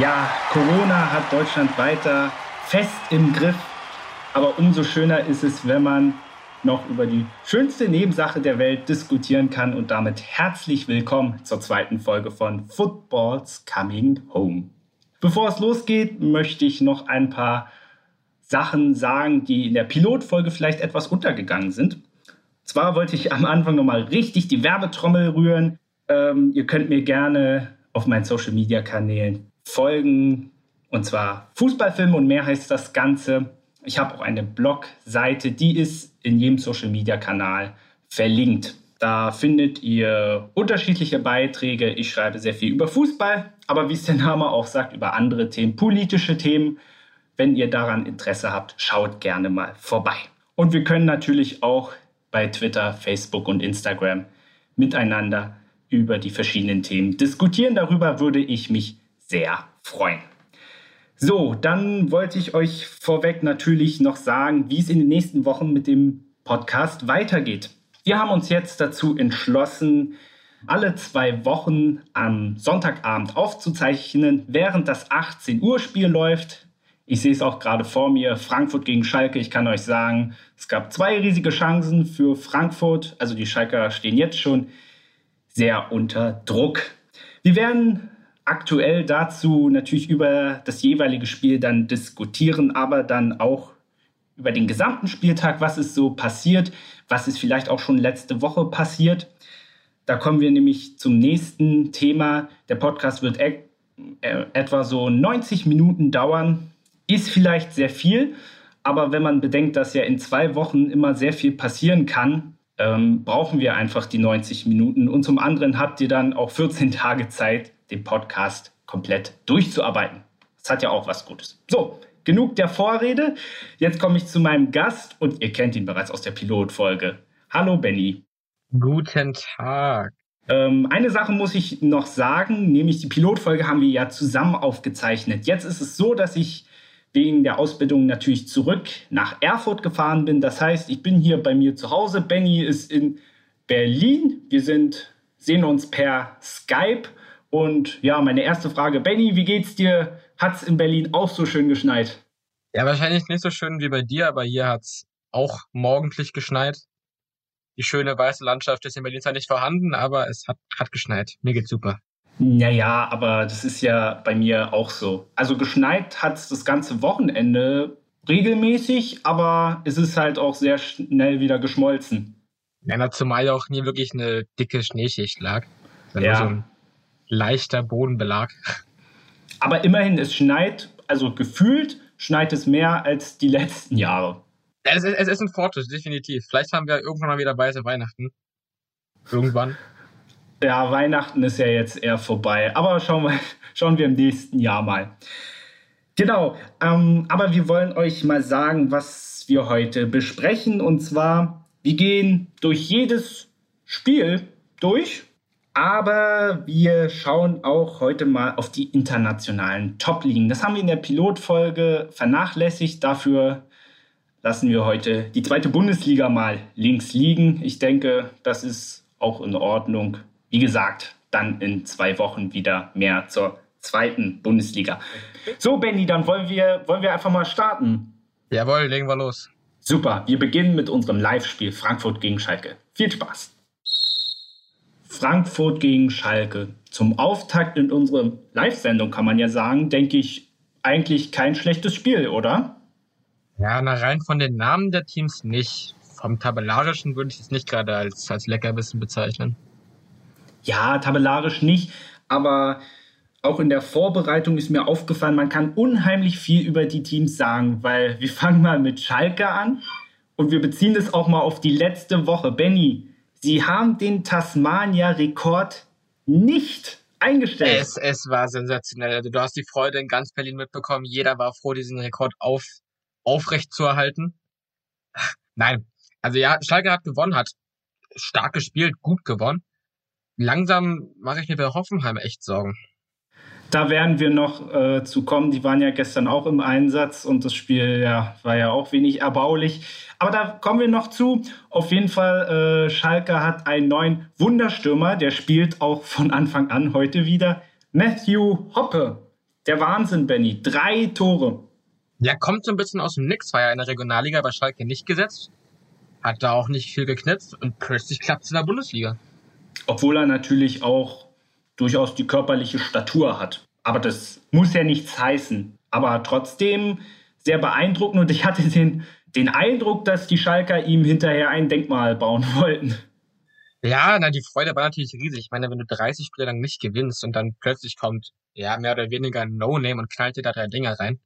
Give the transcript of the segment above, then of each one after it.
Ja, Corona hat Deutschland weiter fest im Griff. Aber umso schöner ist es, wenn man noch über die schönste Nebensache der Welt diskutieren kann. Und damit herzlich willkommen zur zweiten Folge von Football's Coming Home. Bevor es losgeht, möchte ich noch ein paar Sachen sagen, die in der Pilotfolge vielleicht etwas untergegangen sind. Zwar wollte ich am Anfang nochmal richtig die Werbetrommel rühren. Ähm, ihr könnt mir gerne auf meinen Social Media Kanälen folgen. Und zwar Fußballfilme und mehr heißt das Ganze. Ich habe auch eine Blogseite, die ist in jedem Social-Media-Kanal verlinkt. Da findet ihr unterschiedliche Beiträge. Ich schreibe sehr viel über Fußball, aber wie es der Name auch sagt, über andere Themen, politische Themen. Wenn ihr daran Interesse habt, schaut gerne mal vorbei. Und wir können natürlich auch bei Twitter, Facebook und Instagram miteinander über die verschiedenen Themen diskutieren. Darüber würde ich mich sehr freuen. So, dann wollte ich euch vorweg natürlich noch sagen, wie es in den nächsten Wochen mit dem Podcast weitergeht. Wir haben uns jetzt dazu entschlossen, alle zwei Wochen am Sonntagabend aufzuzeichnen, während das 18 Uhr Spiel läuft. Ich sehe es auch gerade vor mir, Frankfurt gegen Schalke. Ich kann euch sagen, es gab zwei riesige Chancen für Frankfurt. Also die Schalker stehen jetzt schon sehr unter Druck. Wir werden aktuell dazu natürlich über das jeweilige Spiel dann diskutieren, aber dann auch über den gesamten Spieltag, was ist so passiert, was ist vielleicht auch schon letzte Woche passiert. Da kommen wir nämlich zum nächsten Thema. Der Podcast wird e äh, etwa so 90 Minuten dauern. Ist vielleicht sehr viel, aber wenn man bedenkt, dass ja in zwei Wochen immer sehr viel passieren kann, ähm, brauchen wir einfach die 90 Minuten. Und zum anderen habt ihr dann auch 14 Tage Zeit, den Podcast komplett durchzuarbeiten. Das hat ja auch was Gutes. So, genug der Vorrede. Jetzt komme ich zu meinem Gast und ihr kennt ihn bereits aus der Pilotfolge. Hallo Benny. Guten Tag. Ähm, eine Sache muss ich noch sagen, nämlich die Pilotfolge haben wir ja zusammen aufgezeichnet. Jetzt ist es so, dass ich wegen der Ausbildung natürlich zurück nach Erfurt gefahren bin. Das heißt, ich bin hier bei mir zu Hause. Benny ist in Berlin. Wir sind, sehen uns per Skype und ja, meine erste Frage, Benny, wie geht's dir? Hat's in Berlin auch so schön geschneit? Ja, wahrscheinlich nicht so schön wie bei dir, aber hier hat's auch morgendlich geschneit. Die schöne weiße Landschaft ist in Berlin zwar nicht vorhanden, aber es hat, hat geschneit. Mir geht's super. Naja, aber das ist ja bei mir auch so. Also geschneit hat's das ganze Wochenende regelmäßig, aber es ist halt auch sehr schnell wieder geschmolzen. Ja, zumal ja auch nie wirklich eine dicke Schneeschicht lag. Ja. So ein leichter Bodenbelag. Aber immerhin, es schneit, also gefühlt schneit es mehr als die letzten Jahre. Es ist, es ist ein Fortschritt, definitiv. Vielleicht haben wir irgendwann mal wieder weiße Weihnachten. Irgendwann. Ja, Weihnachten ist ja jetzt eher vorbei. Aber schauen wir, schauen wir im nächsten Jahr mal. Genau, ähm, aber wir wollen euch mal sagen, was wir heute besprechen. Und zwar, wir gehen durch jedes Spiel durch aber wir schauen auch heute mal auf die internationalen Top-Ligen. Das haben wir in der Pilotfolge vernachlässigt. Dafür lassen wir heute die zweite Bundesliga mal links liegen. Ich denke, das ist auch in Ordnung. Wie gesagt, dann in zwei Wochen wieder mehr zur zweiten Bundesliga. So, Benny, dann wollen wir, wollen wir einfach mal starten. Jawohl, legen wir los. Super, wir beginnen mit unserem Live-Spiel Frankfurt gegen Schalke. Viel Spaß. Frankfurt gegen Schalke. Zum Auftakt in unserer Live-Sendung kann man ja sagen, denke ich, eigentlich kein schlechtes Spiel, oder? Ja, na rein von den Namen der Teams nicht. Vom Tabellarischen würde ich es nicht gerade als, als Leckerbissen bezeichnen. Ja, tabellarisch nicht, aber auch in der Vorbereitung ist mir aufgefallen, man kann unheimlich viel über die Teams sagen, weil wir fangen mal mit Schalke an und wir beziehen es auch mal auf die letzte Woche. Benny, Sie haben den Tasmania-Rekord nicht eingestellt. Es, es war sensationell. Also du hast die Freude in ganz Berlin mitbekommen. Jeder war froh, diesen Rekord auf, aufrecht zu erhalten. Nein. Also ja, Schalke hat gewonnen, hat stark gespielt, gut gewonnen. Langsam mache ich mir bei Hoffenheim echt Sorgen. Da werden wir noch äh, zu kommen. Die waren ja gestern auch im Einsatz und das Spiel ja, war ja auch wenig erbaulich. Aber da kommen wir noch zu. Auf jeden Fall, äh, Schalke hat einen neuen Wunderstürmer, der spielt auch von Anfang an heute wieder. Matthew Hoppe. Der Wahnsinn, Benny. Drei Tore. Ja, kommt so ein bisschen aus dem Nix, war ja in der Regionalliga bei Schalke nicht gesetzt. Hat da auch nicht viel geknipst und plötzlich klappt es in der Bundesliga. Obwohl er natürlich auch durchaus die körperliche Statur hat. Aber das muss ja nichts heißen. Aber trotzdem sehr beeindruckend und ich hatte den, den Eindruck, dass die Schalker ihm hinterher ein Denkmal bauen wollten. Ja, na, die Freude war natürlich riesig. Ich meine, wenn du 30 Spiele lang nicht gewinnst und dann plötzlich kommt, ja, mehr oder weniger No-Name und knallt dir da drei Dinger rein.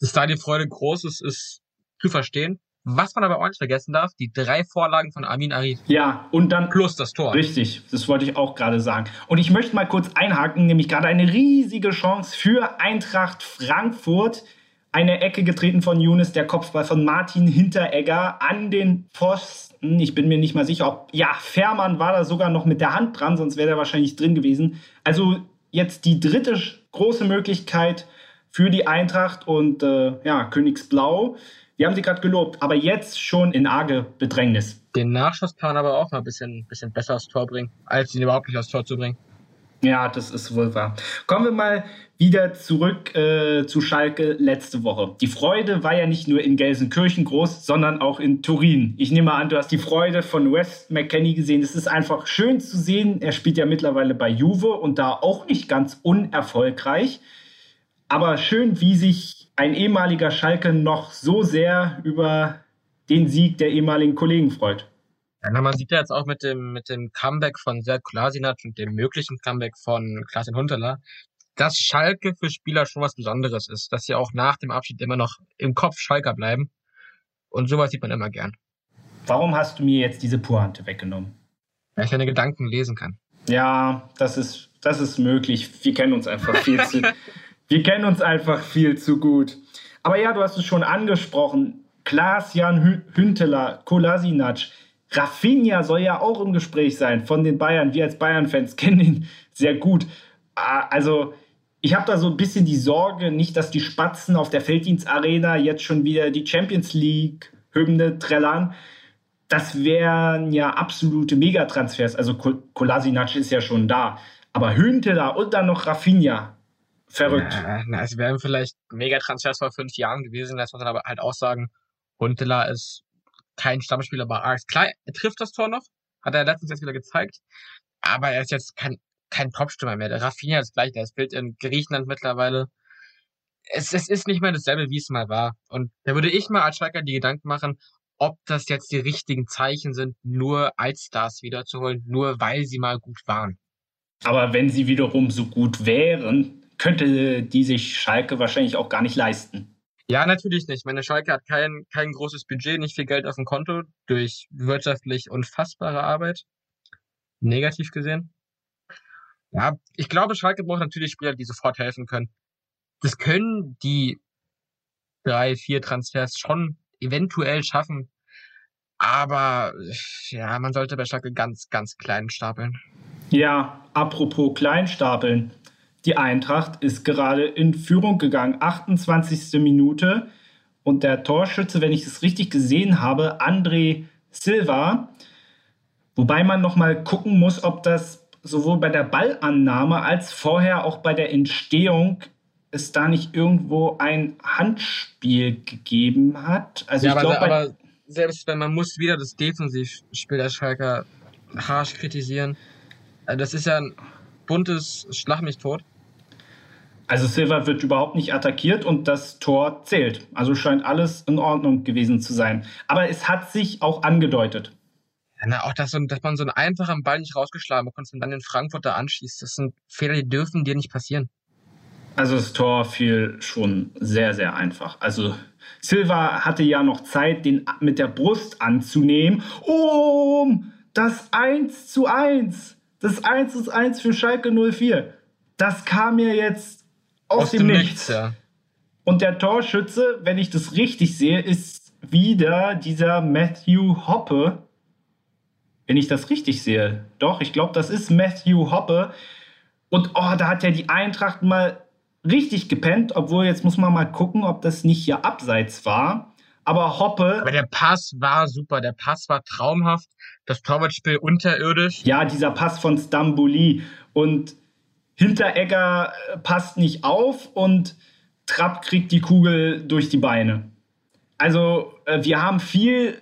Dass da die Freude groß ist, ist zu verstehen. Was man aber auch nicht vergessen darf, die drei Vorlagen von Amin Arif. Ja, und dann. Plus das Tor. Richtig, das wollte ich auch gerade sagen. Und ich möchte mal kurz einhaken, nämlich gerade eine riesige Chance für Eintracht Frankfurt eine Ecke getreten von Younes, der Kopfball von Martin Hinteregger an den Pfosten. Ich bin mir nicht mal sicher, ob, ja, Fährmann war da sogar noch mit der Hand dran, sonst wäre er wahrscheinlich drin gewesen. Also jetzt die dritte große Möglichkeit für die Eintracht und äh, ja, Königsblau. Wir haben sie gerade gelobt, aber jetzt schon in arge Bedrängnis. Den Nachschuss kann man aber auch mal ein bisschen, bisschen besser aufs Tor bringen, als ihn überhaupt nicht aufs Tor zu bringen. Ja, das ist wohl wahr. Kommen wir mal wieder zurück äh, zu Schalke letzte Woche. Die Freude war ja nicht nur in Gelsenkirchen groß, sondern auch in Turin. Ich nehme an, du hast die Freude von West McKenney gesehen. Es ist einfach schön zu sehen. Er spielt ja mittlerweile bei Juve und da auch nicht ganz unerfolgreich. Aber schön, wie sich ein ehemaliger Schalke noch so sehr über den Sieg der ehemaligen Kollegen freut. Ja, man sieht ja jetzt auch mit dem, mit dem Comeback von Serg Kolasinac und dem möglichen Comeback von Klaas-Jan Hunteler, dass Schalke für Spieler schon was Besonderes ist, dass sie auch nach dem Abschied immer noch im Kopf Schalker bleiben. Und sowas sieht man immer gern. Warum hast du mir jetzt diese Pointe weggenommen? Weil ich deine Gedanken lesen kann. Ja, das ist, das ist möglich. Wir kennen uns einfach viel zu, wir kennen uns einfach viel zu gut. Aber ja, du hast es schon angesprochen. Klaas-Jan Hünteler, Kolasinac, Rafinha soll ja auch im Gespräch sein von den Bayern. Wir als Bayern-Fans kennen ihn sehr gut. Ah, also, ich habe da so ein bisschen die Sorge, nicht, dass die Spatzen auf der Felddienstarena jetzt schon wieder die Champions League-Hymne trällern. Das wären ja absolute Megatransfers. Also Kolasinac ist ja schon da. Aber Hünteler und dann noch Rafinha. Verrückt. Ja, na, es wären vielleicht Megatransfers vor fünf Jahren gewesen. Das muss man aber halt auch sagen. Huntela ist kein Stammspieler bei Ajax. Klar, er trifft das Tor noch, hat er letztens jetzt wieder gezeigt, aber er ist jetzt kein, kein Topstürmer mehr. Der Rafinha ist gleich, der spielt in Griechenland mittlerweile. Es, es ist nicht mehr dasselbe, wie es mal war. Und da würde ich mal als Schalker die Gedanken machen, ob das jetzt die richtigen Zeichen sind, nur Altstars wiederzuholen, nur weil sie mal gut waren. Aber wenn sie wiederum so gut wären, könnte die sich Schalke wahrscheinlich auch gar nicht leisten. Ja, natürlich nicht. Meine Schalke hat kein, kein großes Budget, nicht viel Geld auf dem Konto durch wirtschaftlich unfassbare Arbeit. Negativ gesehen. Ja, ich glaube, Schalke braucht natürlich Spieler, die sofort helfen können. Das können die drei, vier Transfers schon eventuell schaffen. Aber ja, man sollte bei Schalke ganz, ganz klein stapeln. Ja, apropos klein stapeln. Die Eintracht ist gerade in Führung gegangen, 28. Minute. Und der Torschütze, wenn ich es richtig gesehen habe, André Silva. Wobei man nochmal gucken muss, ob das sowohl bei der Ballannahme als vorher auch bei der Entstehung es da nicht irgendwo ein Handspiel gegeben hat. Also ja, ich glaube, aber selbst wenn man muss wieder das Defensivspiel der Schalker harsch kritisieren. Also das ist ja ein buntes Schlag mich tot. Also Silva wird überhaupt nicht attackiert und das Tor zählt. Also scheint alles in Ordnung gewesen zu sein. Aber es hat sich auch angedeutet. Ja, na, auch, dass, dass man so einen einfachen Ball nicht rausgeschlagen bekommt und dann den Frankfurter anschließt, das sind Fehler, die dürfen dir nicht passieren. Also das Tor fiel schon sehr, sehr einfach. Also Silva hatte ja noch Zeit, den mit der Brust anzunehmen. Um das 1 zu 1. Das 1 zu 1 für Schalke 04. Das kam mir jetzt aus, aus dem, dem, Nichts. Nichts ja. Und der Torschütze, wenn ich das richtig sehe, ist wieder dieser Matthew Hoppe. Wenn ich das richtig sehe. Doch, ich glaube, das ist Matthew Hoppe. Und oh, da hat ja die Eintracht mal richtig gepennt, obwohl jetzt muss man mal gucken, ob das nicht hier abseits war. Aber Hoppe. Aber der Pass war super, der Pass war traumhaft, das Torwartspiel unterirdisch. Ja, dieser Pass von Stamboli. Und Hinteregger äh, passt nicht auf und Trapp kriegt die Kugel durch die Beine. Also äh, wir haben viel,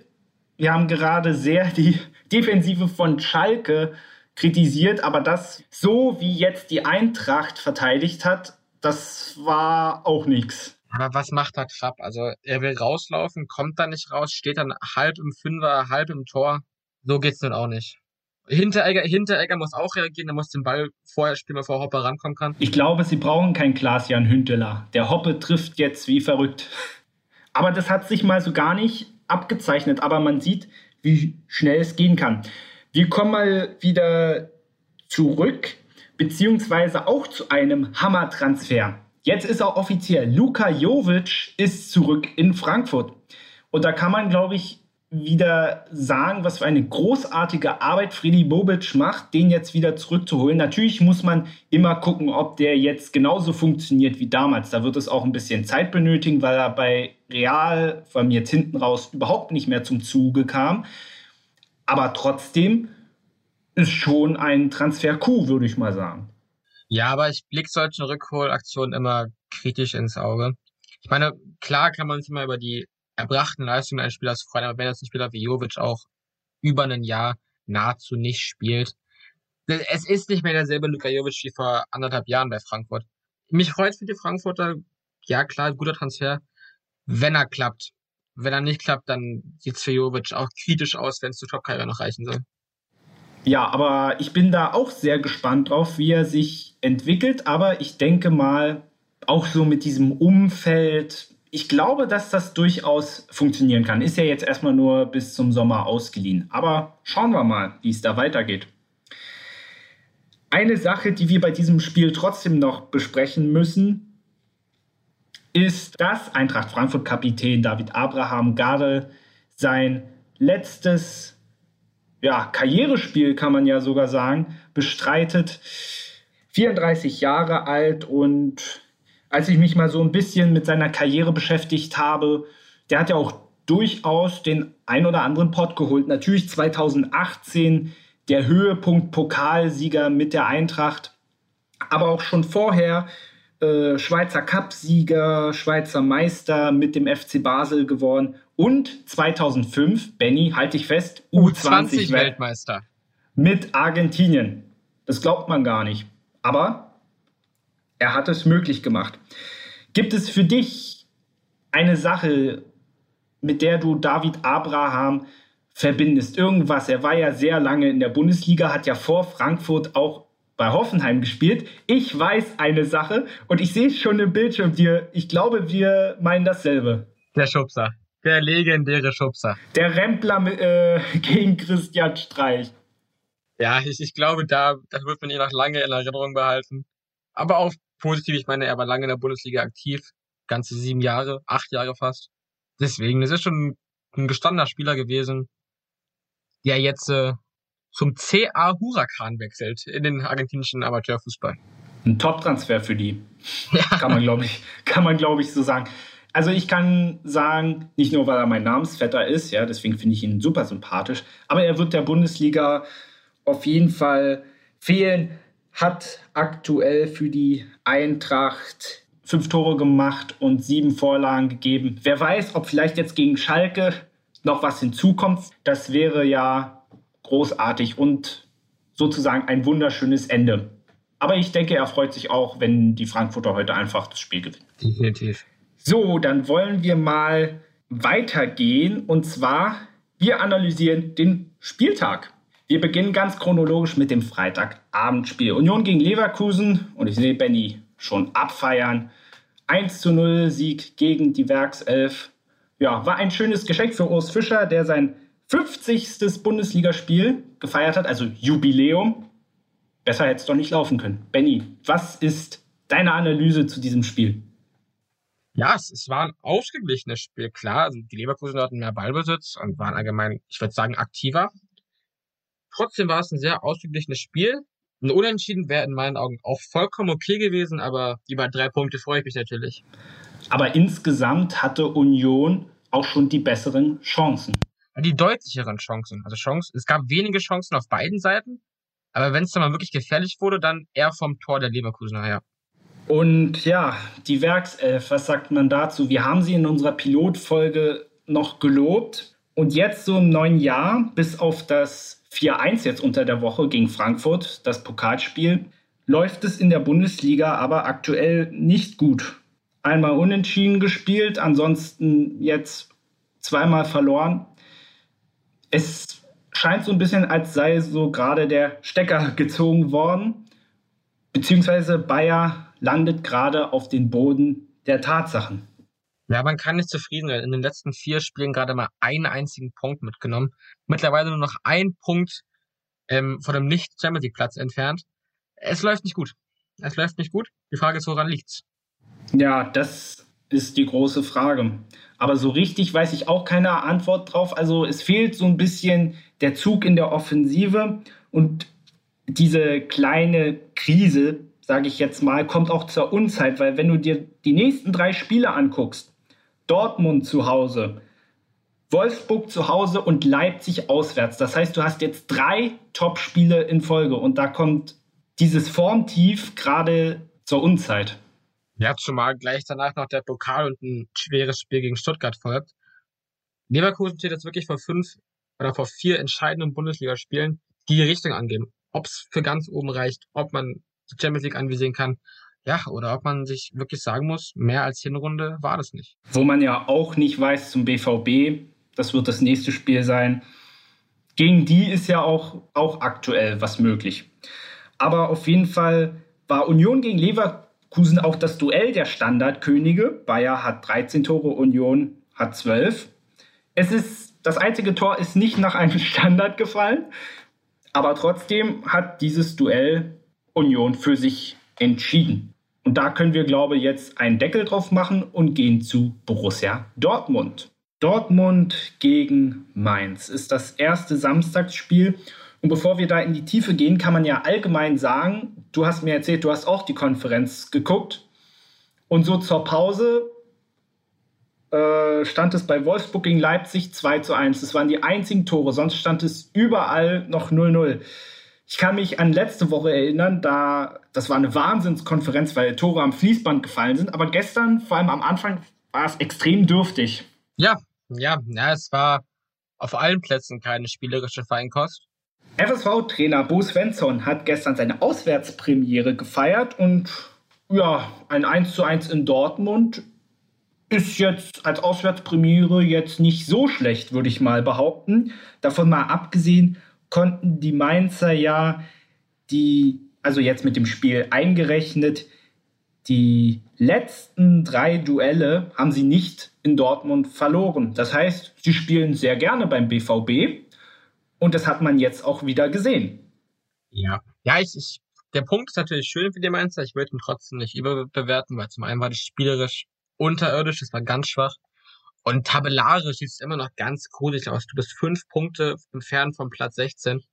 wir haben gerade sehr die Defensive von Schalke kritisiert, aber das so wie jetzt die Eintracht verteidigt hat, das war auch nichts. Aber was macht der Trapp? Also er will rauslaufen, kommt da nicht raus, steht dann halb im Fünfer, halb im Tor. So geht's nun auch nicht. Hinteregger, Hinteregger muss auch reagieren, er muss den Ball vorher spielen, bevor Hoppe rankommen kann. Ich glaube, sie brauchen keinen Klaas-Jan Hünteler. Der Hoppe trifft jetzt wie verrückt. Aber das hat sich mal so gar nicht abgezeichnet. Aber man sieht, wie schnell es gehen kann. Wir kommen mal wieder zurück, beziehungsweise auch zu einem Hammer-Transfer. Jetzt ist auch offiziell, Luka Jovic ist zurück in Frankfurt. Und da kann man, glaube ich, wieder sagen, was für eine großartige Arbeit Freddy Bobic macht, den jetzt wieder zurückzuholen. Natürlich muss man immer gucken, ob der jetzt genauso funktioniert wie damals. Da wird es auch ein bisschen Zeit benötigen, weil er bei Real, allem jetzt hinten raus, überhaupt nicht mehr zum Zuge kam. Aber trotzdem ist schon ein Transfer-Coup, würde ich mal sagen. Ja, aber ich blicke solchen Rückholaktionen immer kritisch ins Auge. Ich meine, klar kann man sich immer über die erbrachten Leistungen eines Spielers freuen, aber wenn jetzt ein Spieler wie Jovic auch über ein Jahr nahezu nicht spielt, es ist nicht mehr derselbe Luka Jovic wie vor anderthalb Jahren bei Frankfurt. Mich freut für die Frankfurter, ja klar, guter Transfer, wenn er klappt. Wenn er nicht klappt, dann sieht es für Jovic auch kritisch aus, wenn es zu Top-Karriere noch reichen soll. Ja, aber ich bin da auch sehr gespannt drauf, wie er sich entwickelt. Aber ich denke mal, auch so mit diesem Umfeld, ich glaube, dass das durchaus funktionieren kann. Ist ja jetzt erstmal nur bis zum Sommer ausgeliehen. Aber schauen wir mal, wie es da weitergeht. Eine Sache, die wir bei diesem Spiel trotzdem noch besprechen müssen, ist, dass Eintracht Frankfurt-Kapitän David Abraham gerade sein letztes ja, Karrierespiel, kann man ja sogar sagen, bestreitet. 34 Jahre alt und als ich mich mal so ein bisschen mit seiner Karriere beschäftigt habe, der hat ja auch durchaus den ein oder anderen Pott geholt. Natürlich 2018 der Höhepunkt Pokalsieger mit der Eintracht, aber auch schon vorher äh, Schweizer Cup-Sieger, Schweizer Meister mit dem FC Basel geworden und 2005, Benny, halte ich fest, U20 Weltmeister mit Argentinien. Das glaubt man gar nicht. Aber er hat es möglich gemacht. Gibt es für dich eine Sache, mit der du David Abraham verbindest? Irgendwas. Er war ja sehr lange in der Bundesliga, hat ja vor Frankfurt auch bei Hoffenheim gespielt. Ich weiß eine Sache und ich sehe es schon im Bildschirm dir. Ich glaube, wir meinen dasselbe. Der Schubser. Der legendäre Schubser. Der Rempler äh, gegen Christian Streich. Ja, ich, ich glaube, da, da wird man ihn noch lange in Erinnerung behalten. Aber auch positiv. Ich meine, er war lange in der Bundesliga aktiv. Ganze sieben Jahre, acht Jahre fast. Deswegen, das ist schon ein gestandener Spieler gewesen, der jetzt äh, zum CA Huracan wechselt in den argentinischen Amateurfußball. Ein Top-Transfer für die. Ja. Kann man, glaube ich, kann man, glaube ich, so sagen. Also ich kann sagen, nicht nur, weil er mein Namensvetter ist, ja, deswegen finde ich ihn super sympathisch, aber er wird der Bundesliga auf jeden Fall fehlen hat aktuell für die Eintracht fünf Tore gemacht und sieben Vorlagen gegeben. Wer weiß, ob vielleicht jetzt gegen Schalke noch was hinzukommt. Das wäre ja großartig und sozusagen ein wunderschönes Ende. Aber ich denke, er freut sich auch, wenn die Frankfurter heute einfach das Spiel gewinnen. Definitiv. So, dann wollen wir mal weitergehen. Und zwar, wir analysieren den Spieltag. Wir beginnen ganz chronologisch mit dem Freitagabendspiel. Union gegen Leverkusen und ich sehe Benny schon abfeiern. 1 zu 0 Sieg gegen die Werkself. Ja, war ein schönes Geschenk für Urs Fischer, der sein 50. Bundesligaspiel gefeiert hat, also Jubiläum. Besser hätte es doch nicht laufen können. Benny, was ist deine Analyse zu diesem Spiel? Ja, es, es war ein ausgeglichenes Spiel, klar. Also die Leverkusen hatten mehr Ballbesitz und waren allgemein, ich würde sagen, aktiver. Trotzdem war es ein sehr ausgeglichenes Spiel. Ein Unentschieden wäre in meinen Augen auch vollkommen okay gewesen, aber über drei Punkte freue ich mich natürlich. Aber insgesamt hatte Union auch schon die besseren Chancen. Die deutlicheren Chancen. Also Chancen, es gab wenige Chancen auf beiden Seiten, Aber wenn es dann mal wirklich gefährlich wurde, dann eher vom Tor der Leverkusener her. Und ja, die Werkself, was sagt man dazu? Wir haben sie in unserer Pilotfolge noch gelobt. Und jetzt so im neuen Jahr, bis auf das 4-1 jetzt unter der Woche gegen Frankfurt, das Pokalspiel, läuft es in der Bundesliga aber aktuell nicht gut. Einmal unentschieden gespielt, ansonsten jetzt zweimal verloren. Es scheint so ein bisschen, als sei so gerade der Stecker gezogen worden, beziehungsweise Bayer landet gerade auf den Boden der Tatsachen. Ja, man kann nicht zufrieden sein. In den letzten vier Spielen gerade mal einen einzigen Punkt mitgenommen. Mittlerweile nur noch ein Punkt ähm, von dem Nicht-Champions League-Platz entfernt. Es läuft nicht gut. Es läuft nicht gut. Die Frage ist, woran liegt's? Ja, das ist die große Frage. Aber so richtig weiß ich auch keine Antwort drauf. Also es fehlt so ein bisschen der Zug in der Offensive und diese kleine Krise, sage ich jetzt mal, kommt auch zur Unzeit, weil wenn du dir die nächsten drei Spiele anguckst, Dortmund zu Hause, Wolfsburg zu Hause und Leipzig auswärts. Das heißt, du hast jetzt drei Top-Spiele in Folge und da kommt dieses Formtief gerade zur Unzeit. Ja, zumal gleich danach noch der Pokal und ein schweres Spiel gegen Stuttgart folgt. Leverkusen steht jetzt wirklich vor fünf oder vor vier entscheidenden Bundesligaspielen, die die Richtung angeben. Ob es für ganz oben reicht, ob man die Champions League anvisieren kann, ja, oder ob man sich wirklich sagen muss, mehr als Hinrunde war das nicht. Wo man ja auch nicht weiß zum BVB, das wird das nächste Spiel sein. Gegen die ist ja auch, auch aktuell was möglich. Aber auf jeden Fall war Union gegen Leverkusen auch das Duell der Standardkönige. Bayer hat 13 Tore, Union hat 12. Es ist, das einzige Tor ist nicht nach einem Standard gefallen, aber trotzdem hat dieses Duell Union für sich entschieden. Und da können wir, glaube ich, jetzt einen Deckel drauf machen und gehen zu Borussia Dortmund. Dortmund gegen Mainz ist das erste Samstagsspiel und bevor wir da in die Tiefe gehen, kann man ja allgemein sagen, du hast mir erzählt, du hast auch die Konferenz geguckt. Und so zur Pause äh, stand es bei Wolfsburg gegen Leipzig 2 zu 1. Das waren die einzigen Tore, sonst stand es überall noch 0-0. Ich kann mich an letzte Woche erinnern, da das war eine Wahnsinnskonferenz, weil Tore am Fließband gefallen sind. Aber gestern, vor allem am Anfang, war es extrem dürftig. Ja, ja, ja, es war auf allen Plätzen keine spielerische Feinkost. FSV-Trainer Bo Svensson hat gestern seine Auswärtspremiere gefeiert und ja, ein 1 zu 1 in Dortmund ist jetzt als Auswärtspremiere jetzt nicht so schlecht, würde ich mal behaupten. Davon mal abgesehen konnten die Mainzer ja die, also jetzt mit dem Spiel eingerechnet, die letzten drei Duelle haben sie nicht in Dortmund verloren. Das heißt, sie spielen sehr gerne beim BVB und das hat man jetzt auch wieder gesehen. Ja, ja, ich, ich, der Punkt ist natürlich schön für die Mainzer. Ich würde ihn trotzdem nicht überbewerten, weil zum einen war das spielerisch unterirdisch, das war ganz schwach. Und tabellarisch sieht es immer noch ganz gruselig aus. Du bist fünf Punkte entfernt vom Platz 16.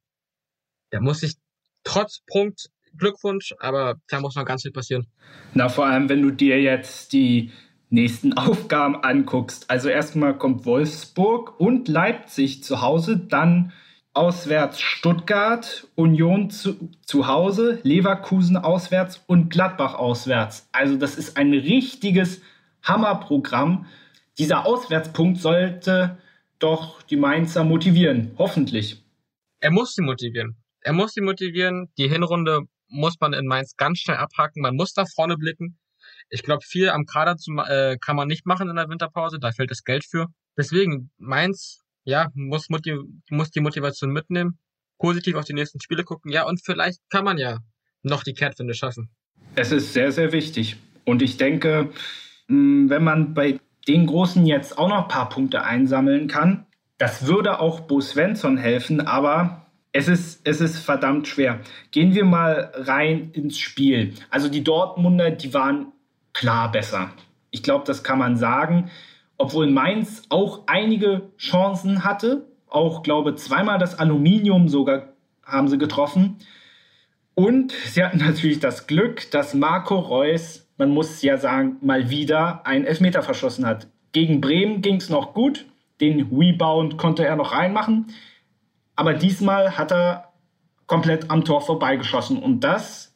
Da muss ich trotz Punkt Glückwunsch, aber da muss noch ganz viel passieren. Na, vor allem, wenn du dir jetzt die nächsten Aufgaben anguckst. Also erstmal kommt Wolfsburg und Leipzig zu Hause, dann auswärts Stuttgart, Union zu, zu Hause, Leverkusen auswärts und Gladbach auswärts. Also das ist ein richtiges Hammerprogramm. Dieser Auswärtspunkt sollte doch die Mainzer motivieren, hoffentlich. Er muss sie motivieren. Er muss sie motivieren. Die Hinrunde muss man in Mainz ganz schnell abhaken. Man muss da vorne blicken. Ich glaube, viel am Kader zu, äh, kann man nicht machen in der Winterpause. Da fehlt das Geld für. Deswegen, Mainz ja, muss, muss die Motivation mitnehmen, positiv auf die nächsten Spiele gucken, ja, und vielleicht kann man ja noch die Kehrtwende schaffen. Es ist sehr, sehr wichtig. Und ich denke, hm, wenn man bei den Großen jetzt auch noch ein paar Punkte einsammeln kann, das würde auch Bo Svensson helfen, aber es ist, es ist verdammt schwer. Gehen wir mal rein ins Spiel. Also die Dortmunder, die waren klar besser. Ich glaube, das kann man sagen obwohl Mainz auch einige Chancen hatte. Auch, glaube zweimal das Aluminium sogar haben sie getroffen. Und sie hatten natürlich das Glück, dass Marco Reus, man muss ja sagen, mal wieder einen Elfmeter verschossen hat. Gegen Bremen ging es noch gut. Den Rebound konnte er noch reinmachen. Aber diesmal hat er komplett am Tor vorbeigeschossen. Und das,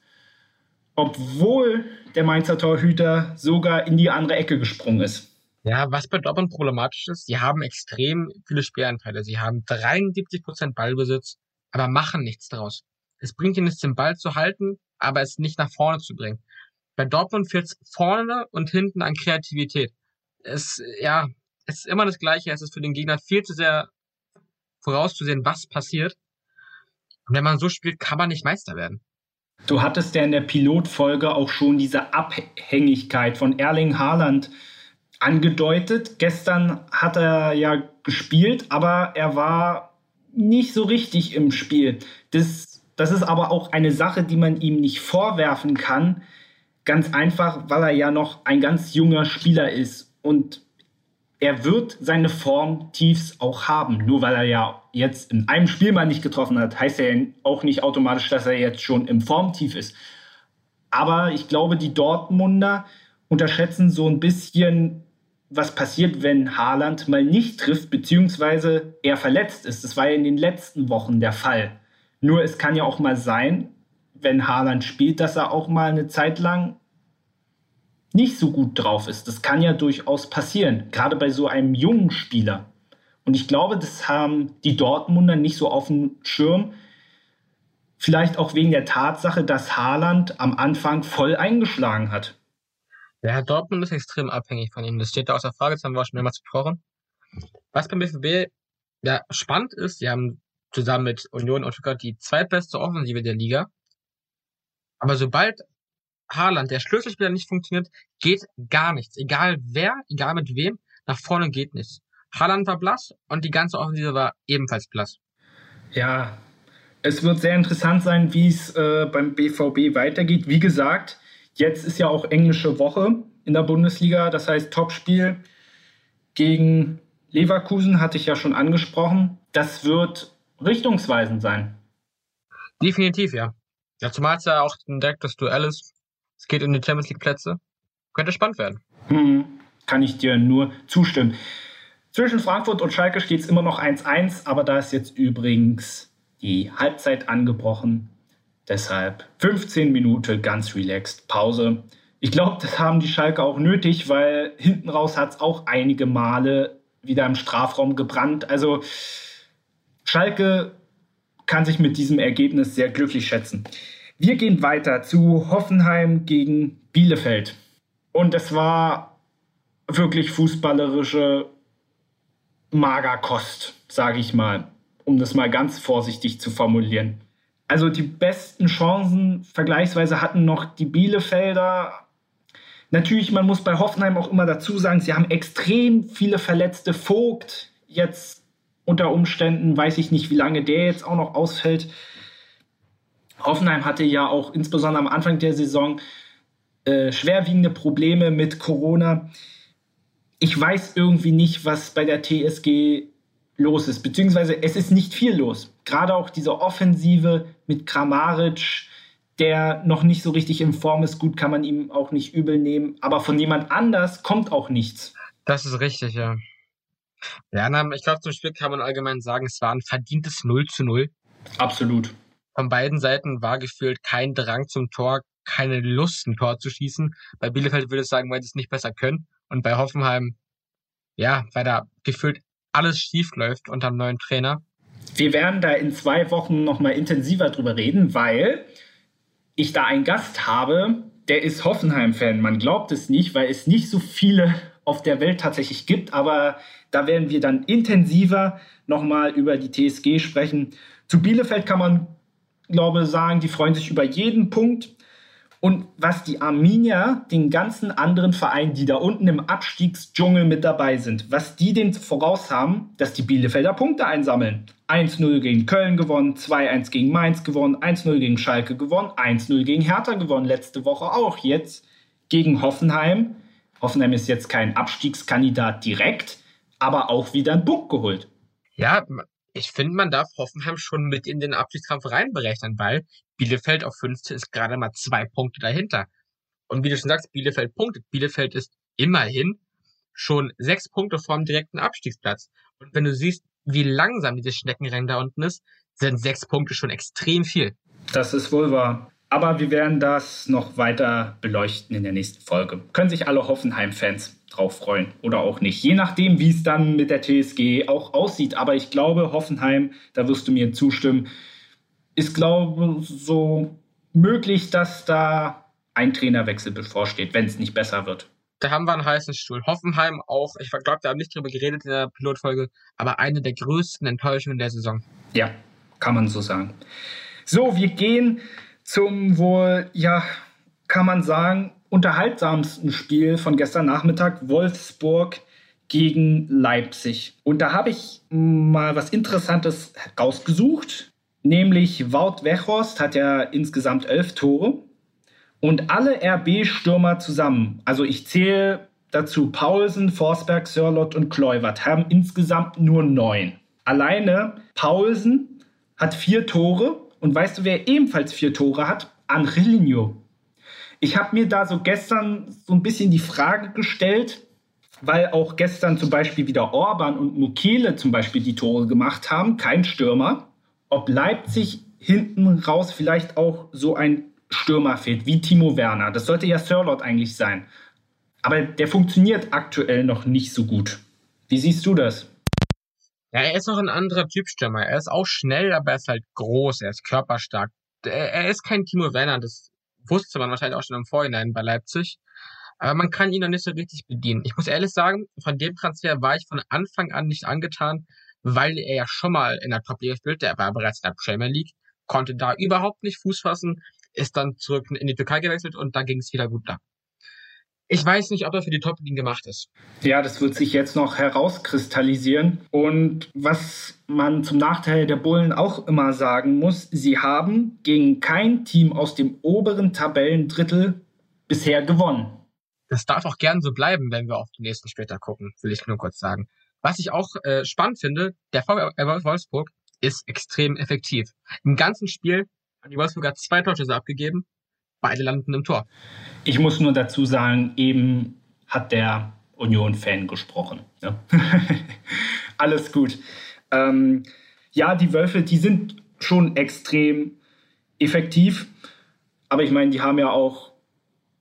obwohl der Mainzer Torhüter sogar in die andere Ecke gesprungen ist. Ja, was bei Dortmund problematisch ist, sie haben extrem viele Spielanteile. Sie haben 73% Ballbesitz, aber machen nichts draus. Es bringt ihnen nichts, den Ball zu halten, aber es nicht nach vorne zu bringen. Bei Dortmund fehlt es vorne und hinten an Kreativität. Es, ja, es ist immer das Gleiche. Es ist für den Gegner viel zu sehr vorauszusehen, was passiert. Und wenn man so spielt, kann man nicht Meister werden. Du hattest ja in der Pilotfolge auch schon diese Abhängigkeit von Erling Haaland angedeutet. Gestern hat er ja gespielt, aber er war nicht so richtig im Spiel. Das, das ist aber auch eine Sache, die man ihm nicht vorwerfen kann. Ganz einfach, weil er ja noch ein ganz junger Spieler ist. Und er wird seine Formtiefs auch haben. Nur weil er ja jetzt in einem Spiel mal nicht getroffen hat, heißt er ja auch nicht automatisch, dass er jetzt schon im Formtief ist. Aber ich glaube, die Dortmunder unterschätzen so ein bisschen, was passiert, wenn Haaland mal nicht trifft, beziehungsweise er verletzt ist. Das war ja in den letzten Wochen der Fall. Nur es kann ja auch mal sein, wenn Haaland spielt, dass er auch mal eine Zeit lang nicht so gut drauf ist. Das kann ja durchaus passieren, gerade bei so einem jungen Spieler. Und ich glaube, das haben die Dortmunder nicht so auf dem Schirm. Vielleicht auch wegen der Tatsache, dass Haaland am Anfang voll eingeschlagen hat. Ja, Dortmund ist extrem abhängig von ihm. Das steht da außer Frage, das haben wir auch schon mehrmals besprochen. Was beim BVB ja, spannend ist, sie haben zusammen mit Union und Stuttgart die zweitbeste Offensive der Liga. Aber sobald Haaland, der Schlüsselspieler, nicht funktioniert, geht gar nichts. Egal wer, egal mit wem, nach vorne geht nichts. Haaland war blass und die ganze Offensive war ebenfalls blass. Ja, es wird sehr interessant sein, wie es äh, beim BVB weitergeht. Wie gesagt, jetzt ist ja auch englische Woche in der Bundesliga. Das heißt, Topspiel gegen Leverkusen hatte ich ja schon angesprochen. Das wird richtungsweisend sein. Definitiv, ja. Ja, zumal es ja auch ein direktes Duell ist. Es geht um die Champions League Plätze. Könnte spannend werden. Hm, kann ich dir nur zustimmen. Zwischen Frankfurt und Schalke steht es immer noch 1-1, aber da ist jetzt übrigens die Halbzeit angebrochen. Deshalb 15 Minuten ganz relaxed Pause. Ich glaube, das haben die Schalke auch nötig, weil hinten raus hat es auch einige Male wieder im Strafraum gebrannt. Also Schalke kann sich mit diesem Ergebnis sehr glücklich schätzen. Wir gehen weiter zu Hoffenheim gegen Bielefeld. Und es war wirklich fußballerische Magerkost, sage ich mal, um das mal ganz vorsichtig zu formulieren. Also die besten Chancen vergleichsweise hatten noch die Bielefelder. Natürlich, man muss bei Hoffenheim auch immer dazu sagen, sie haben extrem viele Verletzte. Vogt jetzt unter Umständen, weiß ich nicht, wie lange der jetzt auch noch ausfällt. Hoffenheim hatte ja auch insbesondere am Anfang der Saison äh, schwerwiegende Probleme mit Corona. Ich weiß irgendwie nicht, was bei der TSG los ist, beziehungsweise es ist nicht viel los. Gerade auch diese Offensive mit Kramaric, der noch nicht so richtig in Form ist, gut kann man ihm auch nicht übel nehmen, aber von jemand anders kommt auch nichts. Das ist richtig, ja. Ja, ich glaube, zum Spiel kann man allgemein sagen, es war ein verdientes 0 zu 0. Absolut. Von beiden Seiten war gefühlt kein Drang zum Tor, keine Lust, ein Tor zu schießen. Bei Bielefeld würde ich sagen, weil sie es nicht besser können. Und bei Hoffenheim, ja, weil da gefühlt alles schief läuft unter dem neuen Trainer. Wir werden da in zwei Wochen nochmal intensiver drüber reden, weil ich da einen Gast habe, der ist Hoffenheim-Fan. Man glaubt es nicht, weil es nicht so viele auf der Welt tatsächlich gibt, aber da werden wir dann intensiver nochmal über die TSG sprechen. Zu Bielefeld kann man glaube, sagen, die freuen sich über jeden Punkt. Und was die Arminia, den ganzen anderen Vereinen, die da unten im Abstiegsdschungel mit dabei sind, was die denn voraus haben, dass die Bielefelder Punkte einsammeln. 1-0 gegen Köln gewonnen, 2-1 gegen Mainz gewonnen, 1-0 gegen Schalke gewonnen, 1-0 gegen Hertha gewonnen, letzte Woche auch. Jetzt gegen Hoffenheim. Hoffenheim ist jetzt kein Abstiegskandidat direkt, aber auch wieder ein Punkt geholt. Ja, ich finde, man darf Hoffenheim schon mit in den Abstiegskampf reinberechnen, weil Bielefeld auf 15 ist gerade mal zwei Punkte dahinter. Und wie du schon sagst, Bielefeld punktet. Bielefeld ist immerhin schon sechs Punkte vor dem direkten Abstiegsplatz. Und wenn du siehst, wie langsam dieses Schneckenrennen da unten ist, sind sechs Punkte schon extrem viel. Das ist wohl wahr. Aber wir werden das noch weiter beleuchten in der nächsten Folge. Können sich alle Hoffenheim-Fans drauf freuen oder auch nicht. Je nachdem, wie es dann mit der TSG auch aussieht. Aber ich glaube, Hoffenheim, da wirst du mir zustimmen, ist, glaube ich, so möglich, dass da ein Trainerwechsel bevorsteht, wenn es nicht besser wird. Da haben wir einen heißen Stuhl. Hoffenheim auch, ich glaube, wir haben nicht drüber geredet in der Pilotfolge, aber eine der größten Enttäuschungen der Saison. Ja, kann man so sagen. So, wir gehen zum wohl, ja, kann man sagen, unterhaltsamsten Spiel von gestern Nachmittag, Wolfsburg gegen Leipzig. Und da habe ich mal was Interessantes rausgesucht, nämlich Wout Weghorst hat ja insgesamt elf Tore und alle RB-Stürmer zusammen, also ich zähle dazu Paulsen, Forsberg, Sörlot und Kluivert, haben insgesamt nur neun. Alleine Paulsen hat vier Tore und weißt du, wer ebenfalls vier Tore hat? Angelino. Ich habe mir da so gestern so ein bisschen die Frage gestellt, weil auch gestern zum Beispiel wieder Orban und Mukele zum Beispiel die Tore gemacht haben, kein Stürmer, ob Leipzig hinten raus vielleicht auch so ein Stürmer fehlt, wie Timo Werner. Das sollte ja Sirlot eigentlich sein. Aber der funktioniert aktuell noch nicht so gut. Wie siehst du das? Ja, er ist noch ein anderer Typ Stürmer. Er ist auch schnell, aber er ist halt groß, er ist körperstark. Er ist kein Timo Werner, das wusste man wahrscheinlich auch schon im Vorhinein bei Leipzig. Aber man kann ihn noch nicht so richtig bedienen. Ich muss ehrlich sagen, von dem Transfer war ich von Anfang an nicht angetan, weil er ja schon mal in der Top-Liga spielte. Er war bereits in der Premier League, konnte da überhaupt nicht Fuß fassen, ist dann zurück in die Türkei gewechselt und da ging es wieder gut da. Ich weiß nicht, ob er für die Top-Ligen gemacht ist. Ja, das wird sich jetzt noch herauskristallisieren. Und was man zum Nachteil der Bullen auch immer sagen muss, sie haben gegen kein Team aus dem oberen Tabellendrittel bisher gewonnen. Das darf auch gern so bleiben, wenn wir auf die nächsten später gucken, will ich nur kurz sagen. Was ich auch äh, spannend finde, der VfL Wolfsburg ist extrem effektiv. Im ganzen Spiel haben die Wolfsburger zwei Torschüsse abgegeben, beide landen im Tor. Ich muss nur dazu sagen, eben hat der Union-Fan gesprochen. Ja. Alles gut. Ähm, ja, die Wölfe, die sind schon extrem effektiv, aber ich meine, die haben ja auch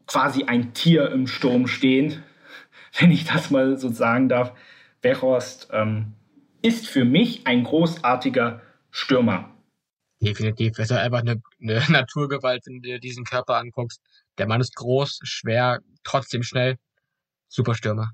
quasi ein Tier im Sturm stehen, wenn ich das mal so sagen darf. Wechhorst ähm, ist für mich ein großartiger Stürmer. Definitiv. Es ist einfach eine, eine Naturgewalt, wenn du dir diesen Körper anguckst. Der Mann ist groß, schwer, trotzdem schnell. Super Stürmer.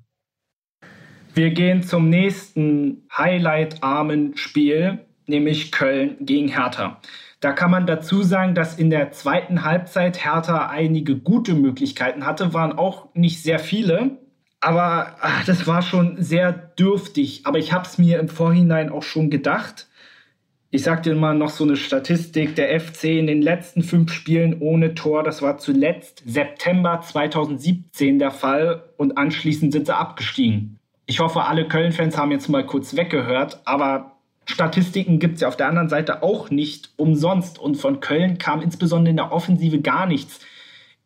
Wir gehen zum nächsten highlight-armen Spiel, nämlich Köln gegen Hertha. Da kann man dazu sagen, dass in der zweiten Halbzeit Hertha einige gute Möglichkeiten hatte, waren auch nicht sehr viele. Aber ach, das war schon sehr dürftig. Aber ich habe es mir im Vorhinein auch schon gedacht ich sag dir mal noch so eine Statistik, der FC in den letzten fünf Spielen ohne Tor, das war zuletzt September 2017 der Fall und anschließend sind sie abgestiegen. Ich hoffe, alle Köln-Fans haben jetzt mal kurz weggehört, aber Statistiken gibt es ja auf der anderen Seite auch nicht umsonst und von Köln kam insbesondere in der Offensive gar nichts.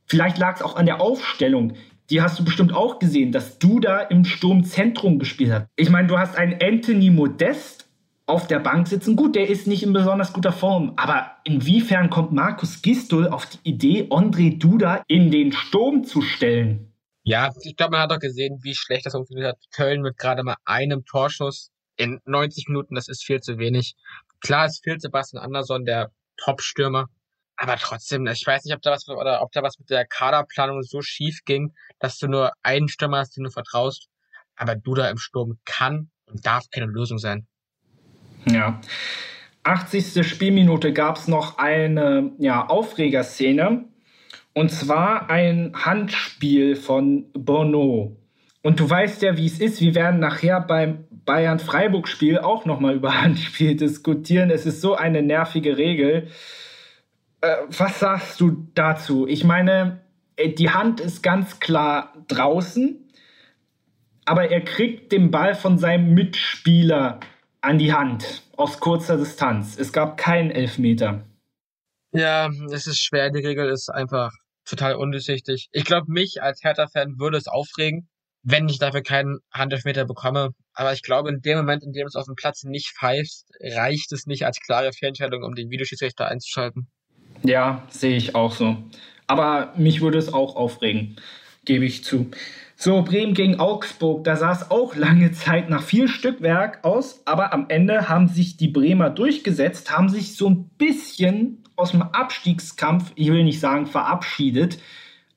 Vielleicht lag es auch an der Aufstellung. Die hast du bestimmt auch gesehen, dass du da im Sturmzentrum gespielt hast. Ich meine, du hast einen Anthony Modest auf der Bank sitzen. Gut, der ist nicht in besonders guter Form, aber inwiefern kommt Markus Gistol auf die Idee, André Duda in den Sturm zu stellen? Ja, ich glaube, man hat doch gesehen, wie schlecht das funktioniert hat. Köln mit gerade mal einem Torschuss in 90 Minuten, das ist viel zu wenig. Klar, es fehlt Sebastian Andersson, der Top-Stürmer. Aber trotzdem, ich weiß nicht, ob da was, oder ob da was mit der Kaderplanung so schief ging, dass du nur einen Stürmer hast, den du vertraust. Aber Duda im Sturm kann und darf keine Lösung sein. Ja. 80. Spielminute gab es noch eine ja, Aufregerszene. Und zwar ein Handspiel von Bono. Und du weißt ja, wie es ist. Wir werden nachher beim Bayern-Freiburg-Spiel auch nochmal über Handspiel diskutieren. Es ist so eine nervige Regel. Äh, was sagst du dazu? Ich meine, äh, die Hand ist ganz klar draußen, aber er kriegt den Ball von seinem Mitspieler an die Hand aus kurzer Distanz. Es gab keinen Elfmeter. Ja, es ist schwer. Die Regel ist einfach total undurchsichtig. Ich glaube, mich als Hertha-Fan würde es aufregen, wenn ich dafür keinen Handelfmeter bekomme. Aber ich glaube, in dem Moment, in dem es auf dem Platz nicht pfeift, reicht es nicht als klare Fehlentscheidung, um den Videoschiedsrichter einzuschalten. Ja, sehe ich auch so. Aber mich würde es auch aufregen, gebe ich zu. So, Bremen gegen Augsburg, da sah es auch lange Zeit nach viel Stückwerk aus, aber am Ende haben sich die Bremer durchgesetzt, haben sich so ein bisschen aus dem Abstiegskampf, ich will nicht sagen verabschiedet,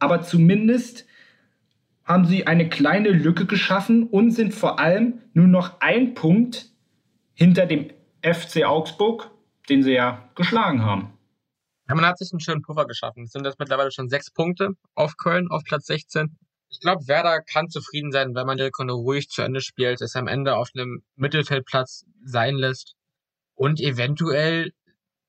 aber zumindest haben sie eine kleine Lücke geschaffen und sind vor allem nur noch ein Punkt hinter dem FC Augsburg, den sie ja geschlagen haben. Ja, man hat sich einen schönen Puffer geschaffen. Es sind das mittlerweile schon sechs Punkte auf Köln, auf Platz 16. Ich glaube, Werder kann zufrieden sein, wenn man die Rückrunde ruhig zu Ende spielt, es am Ende auf einem Mittelfeldplatz sein lässt und eventuell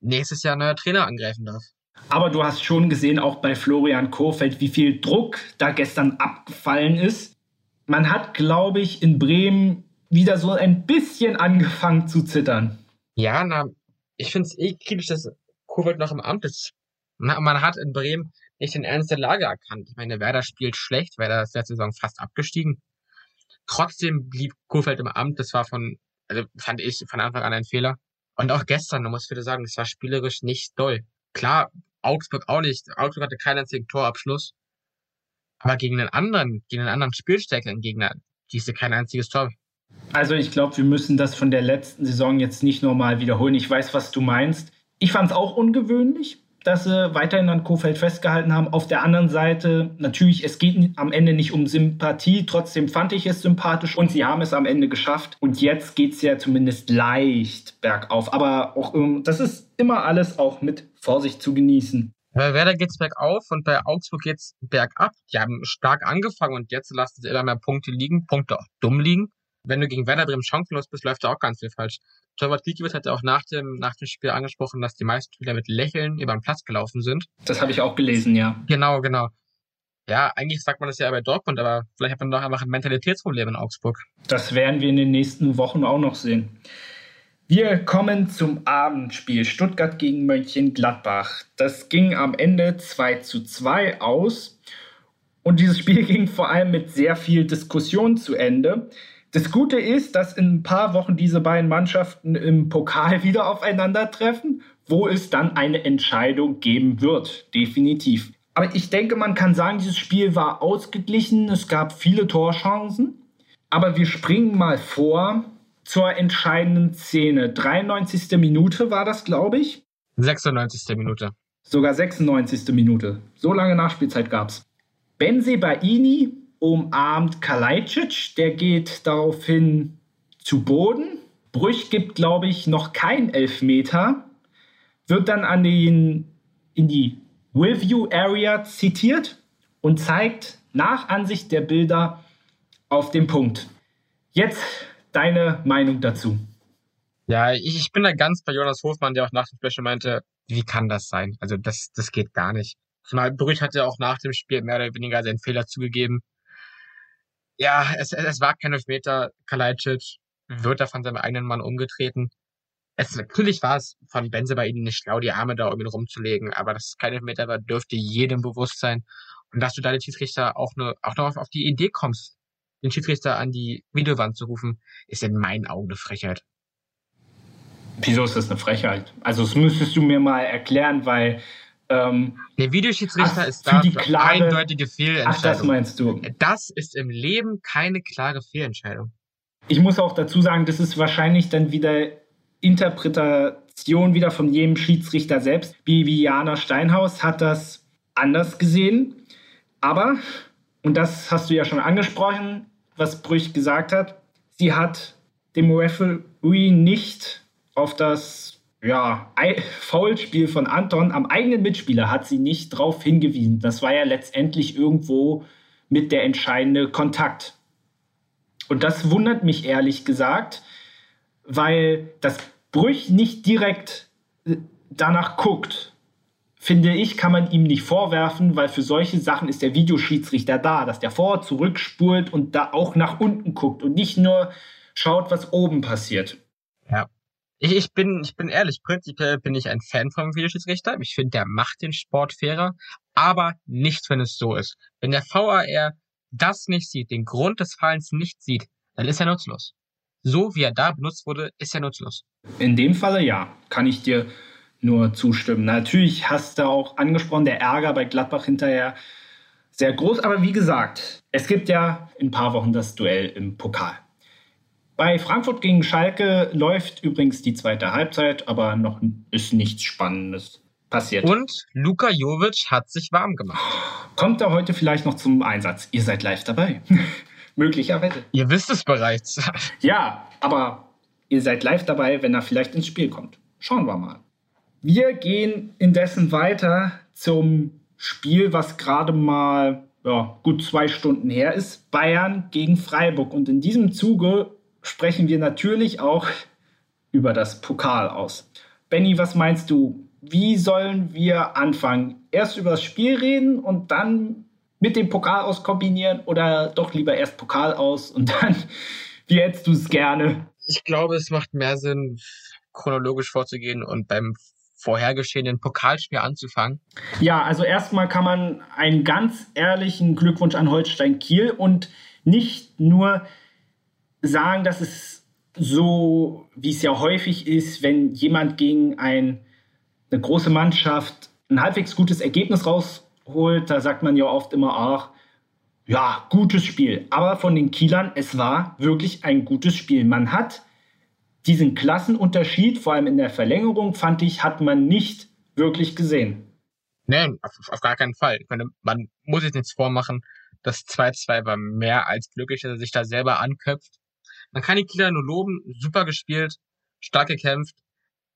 nächstes Jahr ein neuer Trainer angreifen darf. Aber du hast schon gesehen, auch bei Florian Kohfeldt, wie viel Druck da gestern abgefallen ist. Man hat, glaube ich, in Bremen wieder so ein bisschen angefangen zu zittern. Ja, na, ich finde es eh kritisch, dass Kohfeldt noch im Amt ist. Na, man hat in Bremen nicht den Ernst der Lage erkannt. Ich meine, Werder spielt schlecht, Werder ist letzte Saison fast abgestiegen. Trotzdem blieb Kohfeldt im Amt. Das war von, also fand ich von Anfang an ein Fehler. Und auch gestern, da muss wieder sagen, das war spielerisch nicht doll. Klar, Augsburg auch nicht. Augsburg hatte keinen einzigen Torabschluss. Aber gegen einen anderen, gegen einen anderen spielstärkeren Gegner, diese kein einziges Tor. Also ich glaube, wir müssen das von der letzten Saison jetzt nicht nochmal wiederholen. Ich weiß, was du meinst. Ich fand es auch ungewöhnlich dass sie weiterhin an Kofeld festgehalten haben. Auf der anderen Seite, natürlich, es geht am Ende nicht um Sympathie, trotzdem fand ich es sympathisch und sie haben es am Ende geschafft. Und jetzt geht es ja zumindest leicht bergauf. Aber auch ähm, das ist immer alles auch mit Vorsicht zu genießen. Bei Werder geht's bergauf und bei Augsburg geht's bergab. Die haben stark angefangen und jetzt lassen sie immer mehr Punkte liegen, Punkte auch dumm liegen. Wenn du gegen Werder Bremen chancenlos bist, läuft da auch ganz viel falsch. Torwart Gikiewicz hat ja auch nach dem, nach dem Spiel angesprochen, dass die meisten Spieler mit Lächeln über den Platz gelaufen sind. Das habe ich auch gelesen, ja. Genau, genau. Ja, eigentlich sagt man das ja bei Dortmund, aber vielleicht hat man doch einfach ein Mentalitätsproblem in Augsburg. Das werden wir in den nächsten Wochen auch noch sehen. Wir kommen zum Abendspiel Stuttgart gegen Mönchengladbach. Das ging am Ende 2 zu 2 aus. Und dieses Spiel ging vor allem mit sehr viel Diskussion zu Ende. Das Gute ist, dass in ein paar Wochen diese beiden Mannschaften im Pokal wieder aufeinandertreffen, wo es dann eine Entscheidung geben wird. Definitiv. Aber ich denke, man kann sagen, dieses Spiel war ausgeglichen. Es gab viele Torchancen. Aber wir springen mal vor zur entscheidenden Szene. 93. Minute war das, glaube ich. 96. Minute. Sogar 96. Minute. So lange Nachspielzeit gab es. Benze Baini umarmt Kalajdzic, der geht daraufhin zu Boden. Brüch gibt, glaube ich, noch kein Elfmeter, wird dann an den, in die Review Area zitiert und zeigt nach Ansicht der Bilder auf den Punkt. Jetzt deine Meinung dazu. Ja, ich, bin da ganz bei Jonas Hofmann, der auch nach dem Special meinte, wie kann das sein? Also das, das geht gar nicht. Zumal Brüch hat ja auch nach dem Spiel mehr oder weniger seinen Fehler zugegeben ja, es, es war kein Elfmeter. Kalajdzic wird da von seinem eigenen Mann umgetreten. Es, natürlich war es von Benze bei ihnen nicht schlau, die Arme da irgendwie rumzulegen, aber dass es kein Elfmeter war, dürfte jedem bewusst sein. Und dass du da den Schiedsrichter auch, nur, auch noch auf die Idee kommst, den Schiedsrichter an die Videowand zu rufen, ist in meinen Augen eine Frechheit. Wieso ist das eine Frechheit? Also das müsstest du mir mal erklären, weil ähm, der Videoschiedsrichter ist da für klare, eindeutige Fehlentscheidung. Ach, das meinst du. Das ist im Leben keine klare Fehlentscheidung. Ich muss auch dazu sagen, das ist wahrscheinlich dann wieder Interpretation wieder von jedem Schiedsrichter selbst. Viviana Steinhaus hat das anders gesehen. Aber, und das hast du ja schon angesprochen, was Brüch gesagt hat, sie hat dem Referee nicht auf das ja, Foulspiel von Anton am eigenen Mitspieler hat sie nicht darauf hingewiesen. Das war ja letztendlich irgendwo mit der entscheidende Kontakt. Und das wundert mich ehrlich gesagt, weil das Brüch nicht direkt äh, danach guckt. Finde ich, kann man ihm nicht vorwerfen, weil für solche Sachen ist der Videoschiedsrichter da, dass der vor, zurückspult und da auch nach unten guckt und nicht nur schaut, was oben passiert. Ich, ich, bin, ich bin ehrlich, prinzipiell bin ich ein Fan vom Videoschiedsrichter. Ich finde, der macht den Sport fairer, aber nicht, wenn es so ist. Wenn der VAR das nicht sieht, den Grund des Fallens nicht sieht, dann ist er nutzlos. So wie er da benutzt wurde, ist er nutzlos. In dem Falle ja, kann ich dir nur zustimmen. Natürlich hast du auch angesprochen, der Ärger bei Gladbach hinterher sehr groß. Aber wie gesagt, es gibt ja in ein paar Wochen das Duell im Pokal. Bei Frankfurt gegen Schalke läuft übrigens die zweite Halbzeit, aber noch ist nichts Spannendes passiert. Und Luka Jovic hat sich warm gemacht. Kommt er heute vielleicht noch zum Einsatz? Ihr seid live dabei. Möglicherweise. Ihr wisst es bereits. ja, aber ihr seid live dabei, wenn er vielleicht ins Spiel kommt. Schauen wir mal. Wir gehen indessen weiter zum Spiel, was gerade mal ja, gut zwei Stunden her ist. Bayern gegen Freiburg. Und in diesem Zuge sprechen wir natürlich auch über das Pokal aus. Benny, was meinst du? Wie sollen wir anfangen? Erst über das Spiel reden und dann mit dem Pokal aus kombinieren oder doch lieber erst Pokal aus und dann, wie hättest du es gerne? Ich glaube, es macht mehr Sinn, chronologisch vorzugehen und beim vorhergeschehenen Pokalspiel anzufangen? Ja, also erstmal kann man einen ganz ehrlichen Glückwunsch an Holstein Kiel und nicht nur sagen, dass es so, wie es ja häufig ist, wenn jemand gegen ein, eine große Mannschaft ein halbwegs gutes Ergebnis rausholt, da sagt man ja oft immer auch, ja, gutes Spiel. Aber von den Kielern, es war wirklich ein gutes Spiel. Man hat diesen Klassenunterschied, vor allem in der Verlängerung, fand ich, hat man nicht wirklich gesehen. Nein, auf, auf gar keinen Fall. Meine, man muss jetzt nichts vormachen. Das 2-2 war mehr als glücklich, dass er sich da selber anköpft. Man kann die Kieler nur loben, super gespielt, stark gekämpft,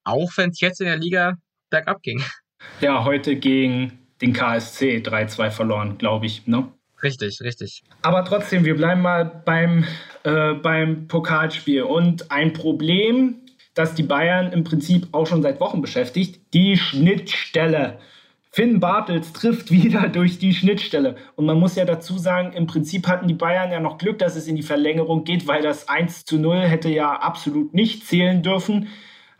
auch wenn es jetzt in der Liga bergab ging. Ja, heute gegen den KSC 3-2 verloren, glaube ich. Ne? Richtig, richtig. Aber trotzdem, wir bleiben mal beim, äh, beim Pokalspiel. Und ein Problem, das die Bayern im Prinzip auch schon seit Wochen beschäftigt, die Schnittstelle. Finn Bartels trifft wieder durch die Schnittstelle. Und man muss ja dazu sagen, im Prinzip hatten die Bayern ja noch Glück, dass es in die Verlängerung geht, weil das 1 zu 0 hätte ja absolut nicht zählen dürfen.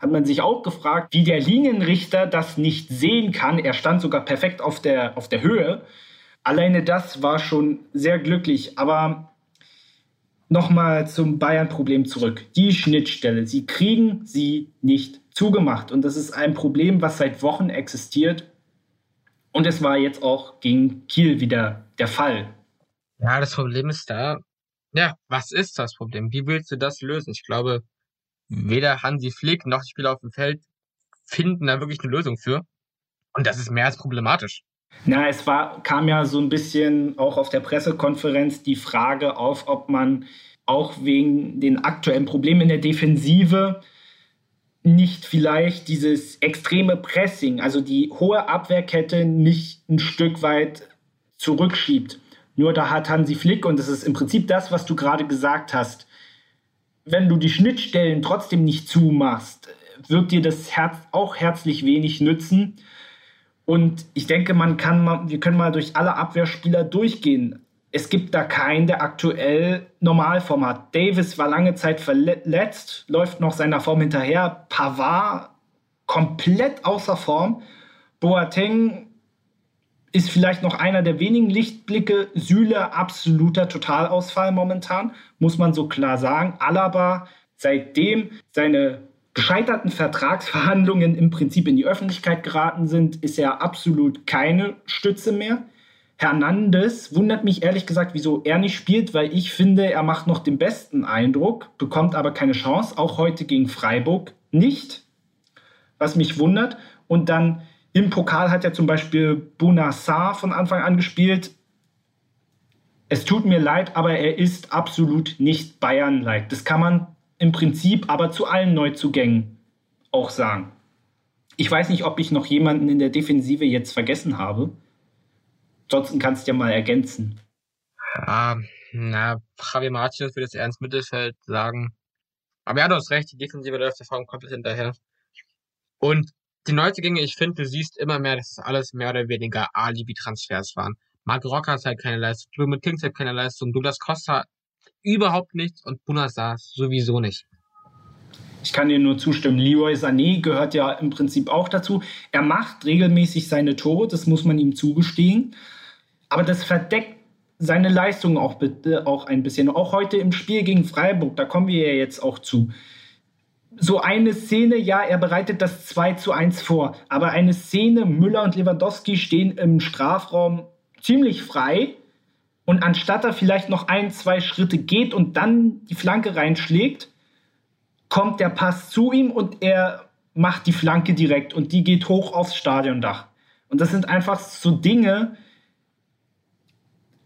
Hat man sich auch gefragt, wie der Linienrichter das nicht sehen kann. Er stand sogar perfekt auf der, auf der Höhe. Alleine das war schon sehr glücklich. Aber nochmal zum Bayern-Problem zurück. Die Schnittstelle, sie kriegen sie nicht zugemacht. Und das ist ein Problem, was seit Wochen existiert. Und es war jetzt auch gegen Kiel wieder der Fall. Ja, das Problem ist da. Ja, was ist das Problem? Wie willst du das lösen? Ich glaube, weder Hansi Flick noch die Spieler auf dem Feld finden da wirklich eine Lösung für. Und das ist mehr als problematisch. Na, es war, kam ja so ein bisschen auch auf der Pressekonferenz die Frage auf, ob man auch wegen den aktuellen Problemen in der Defensive nicht vielleicht dieses extreme Pressing, also die hohe Abwehrkette nicht ein Stück weit zurückschiebt. Nur da hat Hansi Flick, und das ist im Prinzip das, was du gerade gesagt hast, wenn du die Schnittstellen trotzdem nicht zumachst, wird dir das Herz auch herzlich wenig nützen. Und ich denke, man kann mal, wir können mal durch alle Abwehrspieler durchgehen. Es gibt da keinen, der aktuell Normalform hat. Davis war lange Zeit verletzt, läuft noch seiner Form hinterher. Pavard komplett außer Form. Boateng ist vielleicht noch einer der wenigen Lichtblicke. Süle absoluter Totalausfall momentan, muss man so klar sagen. Alaba, seitdem seine gescheiterten Vertragsverhandlungen im Prinzip in die Öffentlichkeit geraten sind, ist er absolut keine Stütze mehr. Hernandez wundert mich ehrlich gesagt, wieso er nicht spielt, weil ich finde, er macht noch den besten Eindruck, bekommt aber keine Chance, auch heute gegen Freiburg nicht, was mich wundert. Und dann im Pokal hat er zum Beispiel Bunassar von Anfang an gespielt. Es tut mir leid, aber er ist absolut nicht Bayern-like. Das kann man im Prinzip aber zu allen Neuzugängen auch sagen. Ich weiß nicht, ob ich noch jemanden in der Defensive jetzt vergessen habe. Ansonsten kannst du ja mal ergänzen. Ja, na, Javier Martinez würde jetzt eher ins Mittelfeld sagen. Aber ja, du hast recht, die Defensive läuft der Form komplett hinterher. Und die Neuzugänge, ich finde, du siehst immer mehr, dass es alles mehr oder weniger Alibi-Transfers waren. Marc Rocker hat halt keine Leistung, Blumen Kings hat keine Leistung, Douglas Costa überhaupt nichts und Bunasar sowieso nicht. Ich kann dir nur zustimmen. Leroy Sané gehört ja im Prinzip auch dazu. Er macht regelmäßig seine Tore, das muss man ihm zugestehen. Aber das verdeckt seine Leistung auch bitte auch ein bisschen. Auch heute im Spiel gegen Freiburg, da kommen wir ja jetzt auch zu. So eine Szene, ja, er bereitet das 2 zu 1 vor, aber eine Szene, Müller und Lewandowski stehen im Strafraum ziemlich frei und anstatt er vielleicht noch ein, zwei Schritte geht und dann die Flanke reinschlägt, kommt der Pass zu ihm und er macht die Flanke direkt und die geht hoch aufs Stadiondach. Und das sind einfach so Dinge,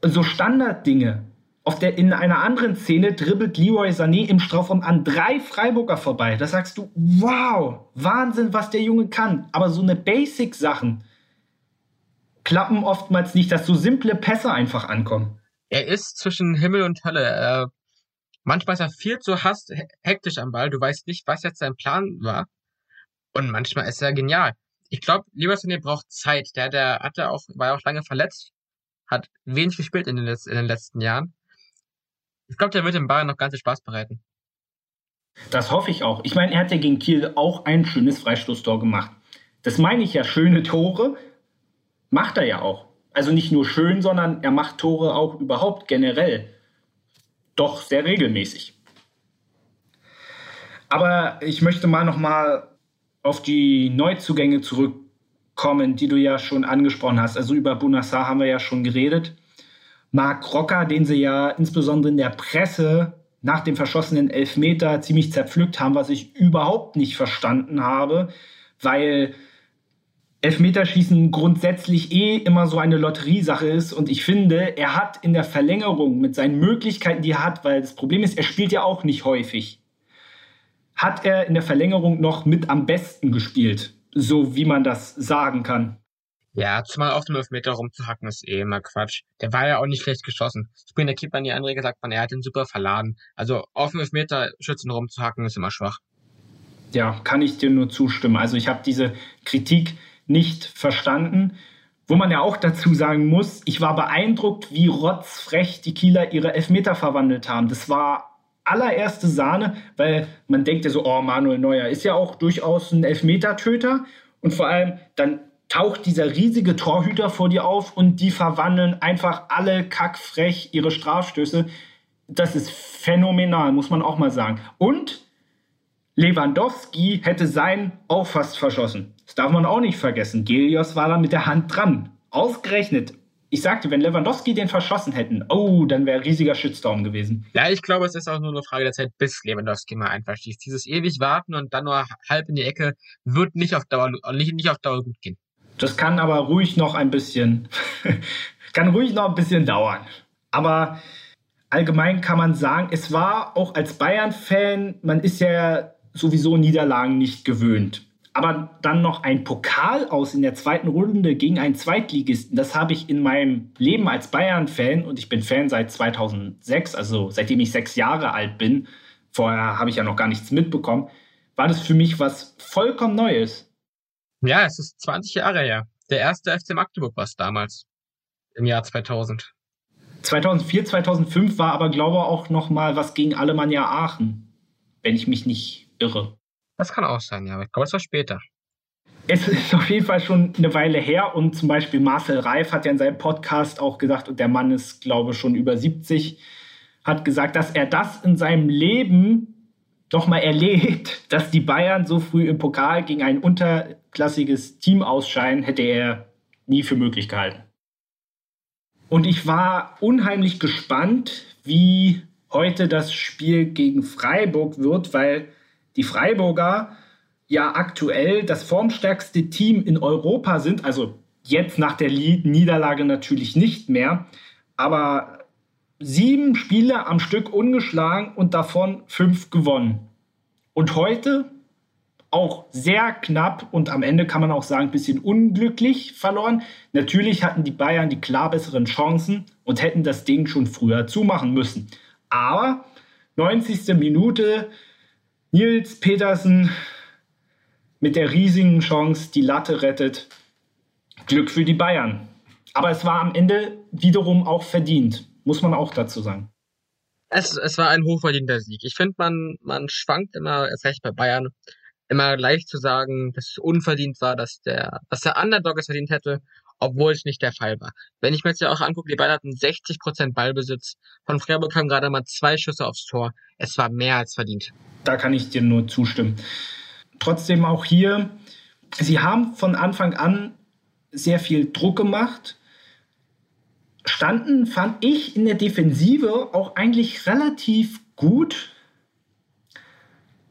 so Standarddinge. Auf der, in einer anderen Szene dribbelt Leroy Sané im Strafraum an drei Freiburger vorbei. Da sagst du, wow, Wahnsinn, was der Junge kann. Aber so eine Basic-Sachen klappen oftmals nicht, dass so simple Pässe einfach ankommen. Er ist zwischen Himmel und Hölle. Er, manchmal ist er viel zu hast, hektisch am Ball. Du weißt nicht, was jetzt sein Plan war. Und manchmal ist er genial. Ich glaube, Sané braucht Zeit. Der, der hatte auch, war ja auch lange verletzt hat wenig gespielt in den, in den letzten Jahren. Ich glaube, der wird dem Bayern noch ganz viel Spaß bereiten. Das hoffe ich auch. Ich meine, er hat ja gegen Kiel auch ein schönes Freistoßtor gemacht. Das meine ich ja, schöne Tore macht er ja auch. Also nicht nur schön, sondern er macht Tore auch überhaupt generell. Doch sehr regelmäßig. Aber ich möchte mal noch mal auf die Neuzugänge zurück kommen, die du ja schon angesprochen hast. Also über Bunassar haben wir ja schon geredet. Marc Rocker, den sie ja insbesondere in der Presse nach dem verschossenen Elfmeter ziemlich zerpflückt haben, was ich überhaupt nicht verstanden habe, weil Elfmeterschießen grundsätzlich eh immer so eine Lotteriesache ist und ich finde, er hat in der Verlängerung mit seinen Möglichkeiten, die er hat, weil das Problem ist, er spielt ja auch nicht häufig, hat er in der Verlängerung noch mit am besten gespielt so wie man das sagen kann. Ja, zumal auf dem Elfmeter rumzuhacken ist eh immer Quatsch. Der war ja auch nicht schlecht geschossen. Ich bin der Keeper die andere gesagt, man, er hat den super verladen. Also auf dem Elfmeter Schützen rumzuhacken ist immer schwach. Ja, kann ich dir nur zustimmen. Also ich habe diese Kritik nicht verstanden. Wo man ja auch dazu sagen muss, ich war beeindruckt, wie rotzfrech die Kieler ihre Elfmeter verwandelt haben. Das war allererste Sahne, weil man denkt ja so, oh, Manuel Neuer ist ja auch durchaus ein Elfmetertöter. Und vor allem, dann taucht dieser riesige Torhüter vor dir auf und die verwandeln einfach alle kackfrech ihre Strafstöße. Das ist phänomenal, muss man auch mal sagen. Und Lewandowski hätte seinen auch fast verschossen. Das darf man auch nicht vergessen. Gelios war da mit der Hand dran. Ausgerechnet ich sagte, wenn Lewandowski den verschossen hätten, oh, dann wäre riesiger Shitstorm gewesen. Ja, ich glaube, es ist auch nur eine Frage der Zeit, bis Lewandowski mal einfach schießt. Dieses ewig warten und dann nur halb in die Ecke wird nicht auf Dauer, nicht, nicht auf Dauer gut gehen. Das kann aber ruhig noch ein bisschen, kann ruhig noch ein bisschen dauern. Aber allgemein kann man sagen, es war auch als Bayern-Fan, man ist ja sowieso Niederlagen nicht gewöhnt aber dann noch ein Pokal aus in der zweiten Runde gegen einen Zweitligisten. Das habe ich in meinem Leben als Bayern-Fan und ich bin Fan seit 2006, also seitdem ich sechs Jahre alt bin. Vorher habe ich ja noch gar nichts mitbekommen. War das für mich was vollkommen Neues. Ja, es ist 20 Jahre her. Der erste FC Magdeburg war es damals. Im Jahr 2000. 2004, 2005 war aber, glaube ich, auch noch mal was gegen Alemannia Aachen. Wenn ich mich nicht irre. Das kann auch sein, ja, aber ich glaube, es war später. Es ist auf jeden Fall schon eine Weile her und zum Beispiel Marcel Reif hat ja in seinem Podcast auch gesagt, und der Mann ist, glaube ich, schon über 70, hat gesagt, dass er das in seinem Leben nochmal erlebt, dass die Bayern so früh im Pokal gegen ein unterklassiges Team ausscheiden, hätte er nie für möglich gehalten. Und ich war unheimlich gespannt, wie heute das Spiel gegen Freiburg wird, weil die Freiburger ja aktuell das formstärkste Team in Europa sind, also jetzt nach der Niederlage natürlich nicht mehr, aber sieben Spiele am Stück ungeschlagen und davon fünf gewonnen. Und heute auch sehr knapp und am Ende kann man auch sagen, ein bisschen unglücklich verloren. Natürlich hatten die Bayern die klar besseren Chancen und hätten das Ding schon früher zumachen müssen. Aber 90. Minute Nils Petersen mit der riesigen Chance die Latte rettet. Glück für die Bayern. Aber es war am Ende wiederum auch verdient, muss man auch dazu sagen. Es, es war ein hochverdienter Sieg. Ich finde, man, man schwankt immer, erst recht bei Bayern, immer leicht zu sagen, dass es unverdient war, dass der, dass der Underdog es verdient hätte. Obwohl es nicht der Fall war. Wenn ich mir jetzt ja auch angucke, die beiden hatten 60% Ballbesitz. Von Freiburg kamen gerade mal zwei Schüsse aufs Tor. Es war mehr als verdient. Da kann ich dir nur zustimmen. Trotzdem auch hier, sie haben von Anfang an sehr viel Druck gemacht, standen, fand ich, in der Defensive auch eigentlich relativ gut,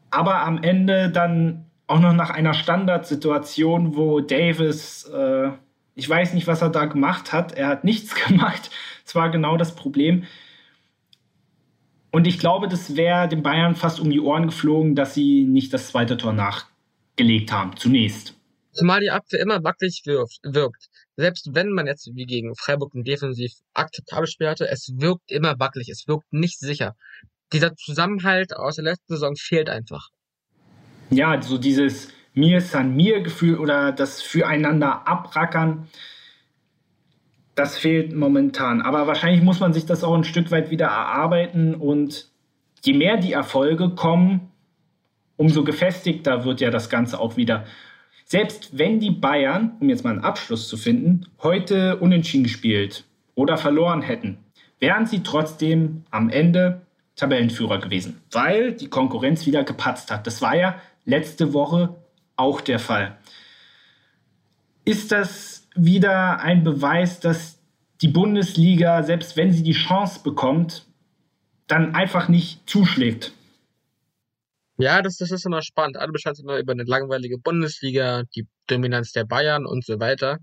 aber am Ende dann auch noch nach einer Standardsituation, wo Davis, äh, ich weiß nicht, was er da gemacht hat, er hat nichts gemacht, das war genau das Problem. Und ich glaube, das wäre den Bayern fast um die Ohren geflogen, dass sie nicht das zweite Tor nachgelegt haben, zunächst. Zumal die Abwehr immer wackelig wirkt. Selbst wenn man jetzt wie gegen Freiburg ein defensiv akzeptabel Spiel hatte, es wirkt immer wackelig, es wirkt nicht sicher. Dieser Zusammenhalt aus der letzten Saison fehlt einfach. Ja, so dieses mir san mir Gefühl oder das füreinander abrackern, das fehlt momentan. Aber wahrscheinlich muss man sich das auch ein Stück weit wieder erarbeiten und je mehr die Erfolge kommen, umso gefestigter wird ja das Ganze auch wieder. Selbst wenn die Bayern, um jetzt mal einen Abschluss zu finden, heute unentschieden gespielt oder verloren hätten, wären sie trotzdem am Ende Tabellenführer gewesen, weil die Konkurrenz wieder gepatzt hat. Das war ja letzte Woche auch der Fall. Ist das wieder ein Beweis, dass die Bundesliga, selbst wenn sie die Chance bekommt, dann einfach nicht zuschlägt? Ja, das, das ist immer spannend. Alle beschweren immer über eine langweilige Bundesliga, die Dominanz der Bayern und so weiter.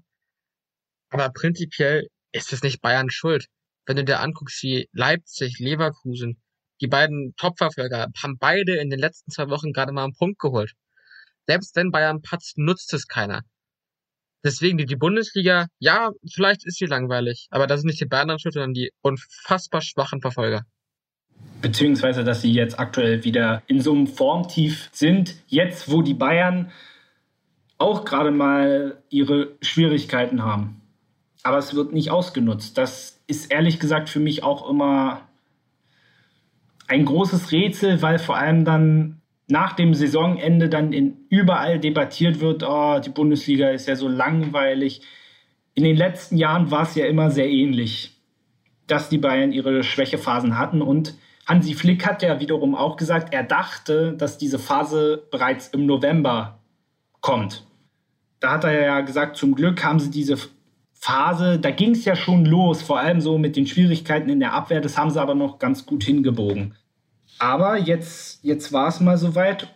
Aber prinzipiell ist es nicht Bayern schuld. Wenn du dir anguckst, wie Leipzig, Leverkusen, die beiden Topverfolger haben beide in den letzten zwei Wochen gerade mal einen Punkt geholt. Selbst wenn Bayern patzt, nutzt es keiner. Deswegen die, Bundesliga, ja, vielleicht ist sie langweilig, aber das ist nicht die Bayern schuld, sondern die unfassbar schwachen Verfolger beziehungsweise dass sie jetzt aktuell wieder in so einem Formtief sind, jetzt wo die Bayern auch gerade mal ihre Schwierigkeiten haben. Aber es wird nicht ausgenutzt. Das ist ehrlich gesagt für mich auch immer ein großes Rätsel, weil vor allem dann nach dem Saisonende dann in überall debattiert wird, oh, die Bundesliga ist ja so langweilig. In den letzten Jahren war es ja immer sehr ähnlich, dass die Bayern ihre Schwächephasen hatten und Hansi Flick hat ja wiederum auch gesagt, er dachte, dass diese Phase bereits im November kommt. Da hat er ja gesagt, zum Glück haben sie diese Phase, da ging es ja schon los, vor allem so mit den Schwierigkeiten in der Abwehr, das haben sie aber noch ganz gut hingebogen. Aber jetzt, jetzt war es mal soweit.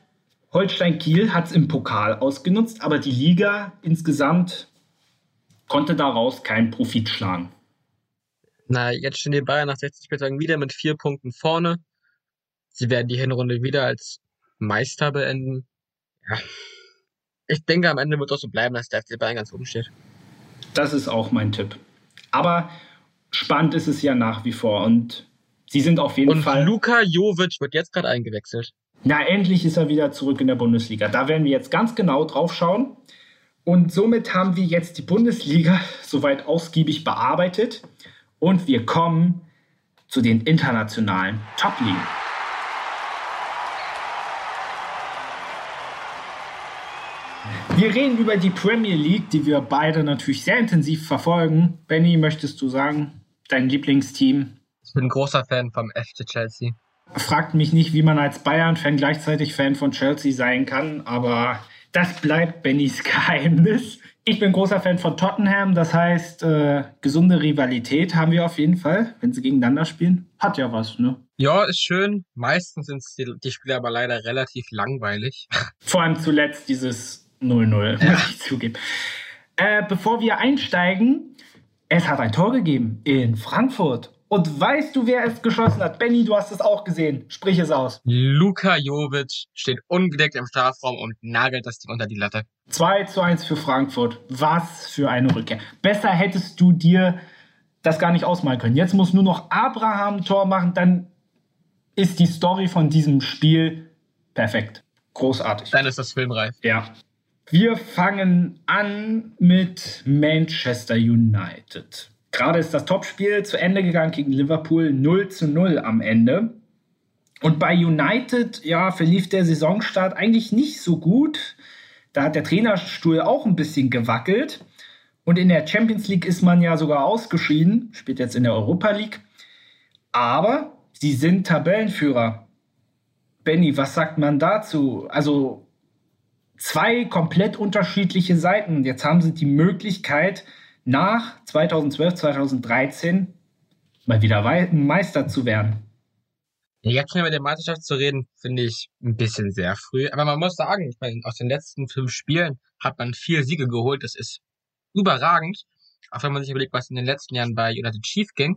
Holstein Kiel hat es im Pokal ausgenutzt, aber die Liga insgesamt konnte daraus keinen Profit schlagen. Na, jetzt stehen die Bayern nach 60 Spieltagen wieder mit vier Punkten vorne. Sie werden die Hinrunde wieder als Meister beenden. Ja. Ich denke, am Ende wird es auch so bleiben, dass der FC Bayern ganz oben steht. Das ist auch mein Tipp. Aber spannend ist es ja nach wie vor und sie sind auf jeden und Fall. Und Luka Jovic wird jetzt gerade eingewechselt. Na, endlich ist er wieder zurück in der Bundesliga. Da werden wir jetzt ganz genau drauf schauen. Und somit haben wir jetzt die Bundesliga soweit ausgiebig bearbeitet. Und wir kommen zu den internationalen Top-Ligen. Wir reden über die Premier League, die wir beide natürlich sehr intensiv verfolgen. Benny, möchtest du sagen, dein Lieblingsteam? Ich bin großer Fan vom FC Chelsea. Fragt mich nicht, wie man als Bayern-Fan gleichzeitig Fan von Chelsea sein kann, aber das bleibt Bennys Geheimnis. Ich bin großer Fan von Tottenham, das heißt, äh, gesunde Rivalität haben wir auf jeden Fall, wenn sie gegeneinander spielen. Hat ja was, ne? Ja, ist schön. Meistens sind die, die Spiele aber leider relativ langweilig. Vor allem zuletzt dieses 0-0, ja. muss ich zugeben. Äh, bevor wir einsteigen, es hat ein Tor gegeben in Frankfurt. Und weißt du, wer es geschossen hat? Benny, du hast es auch gesehen. Sprich es aus. Luka Jovic steht ungedeckt im Strafraum und nagelt das Ding unter die Latte. 2 zu 1 für Frankfurt. Was für eine Rückkehr. Besser hättest du dir das gar nicht ausmalen können. Jetzt muss nur noch Abraham ein Tor machen, dann ist die Story von diesem Spiel perfekt. Großartig. Dann ist das filmreif. Ja. Wir fangen an mit Manchester United. Gerade ist das Topspiel zu Ende gegangen gegen Liverpool 0 zu 0 am Ende. Und bei United, ja, verlief der Saisonstart eigentlich nicht so gut. Da hat der Trainerstuhl auch ein bisschen gewackelt. Und in der Champions League ist man ja sogar ausgeschieden, spielt jetzt in der Europa League. Aber sie sind Tabellenführer. Benny, was sagt man dazu? Also zwei komplett unterschiedliche Seiten. Jetzt haben sie die Möglichkeit, nach 2012, 2013 mal wieder Meister zu werden. Jetzt schon über die Meisterschaft zu reden, finde ich ein bisschen sehr früh. Aber man muss sagen, ich meine, aus den letzten fünf Spielen hat man vier Siege geholt. Das ist überragend. Auch wenn man sich überlegt, was in den letzten Jahren bei United Chief ging,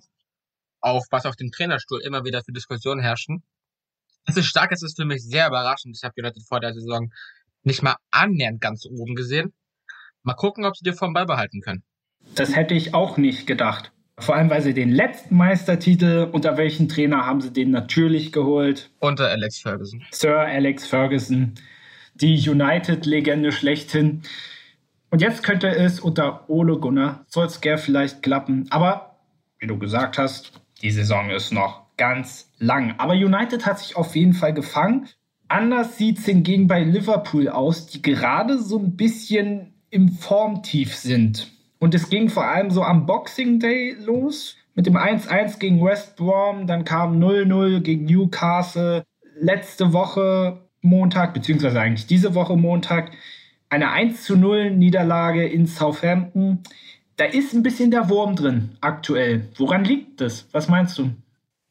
auf was auf dem Trainerstuhl immer wieder für Diskussionen herrschen. Es ist stark, es ist für mich sehr überraschend. Ich habe United vor der Saison nicht mal annähernd ganz oben gesehen. Mal gucken, ob sie die Form beibehalten können. Das hätte ich auch nicht gedacht. Vor allem, weil sie den letzten Meistertitel, unter welchen Trainer haben sie den natürlich geholt? Unter Alex Ferguson. Sir Alex Ferguson, die United-Legende schlechthin. Und jetzt könnte es unter Ole Gunnar Solskjaer vielleicht klappen. Aber, wie du gesagt hast, die Saison ist noch ganz lang. Aber United hat sich auf jeden Fall gefangen. Anders sieht es hingegen bei Liverpool aus, die gerade so ein bisschen im Formtief sind. Und es ging vor allem so am Boxing Day los mit dem 1-1 gegen West Brom, dann kam 0-0 gegen Newcastle. Letzte Woche Montag, beziehungsweise eigentlich diese Woche Montag, eine 1-0 Niederlage in Southampton. Da ist ein bisschen der Wurm drin aktuell. Woran liegt das? Was meinst du?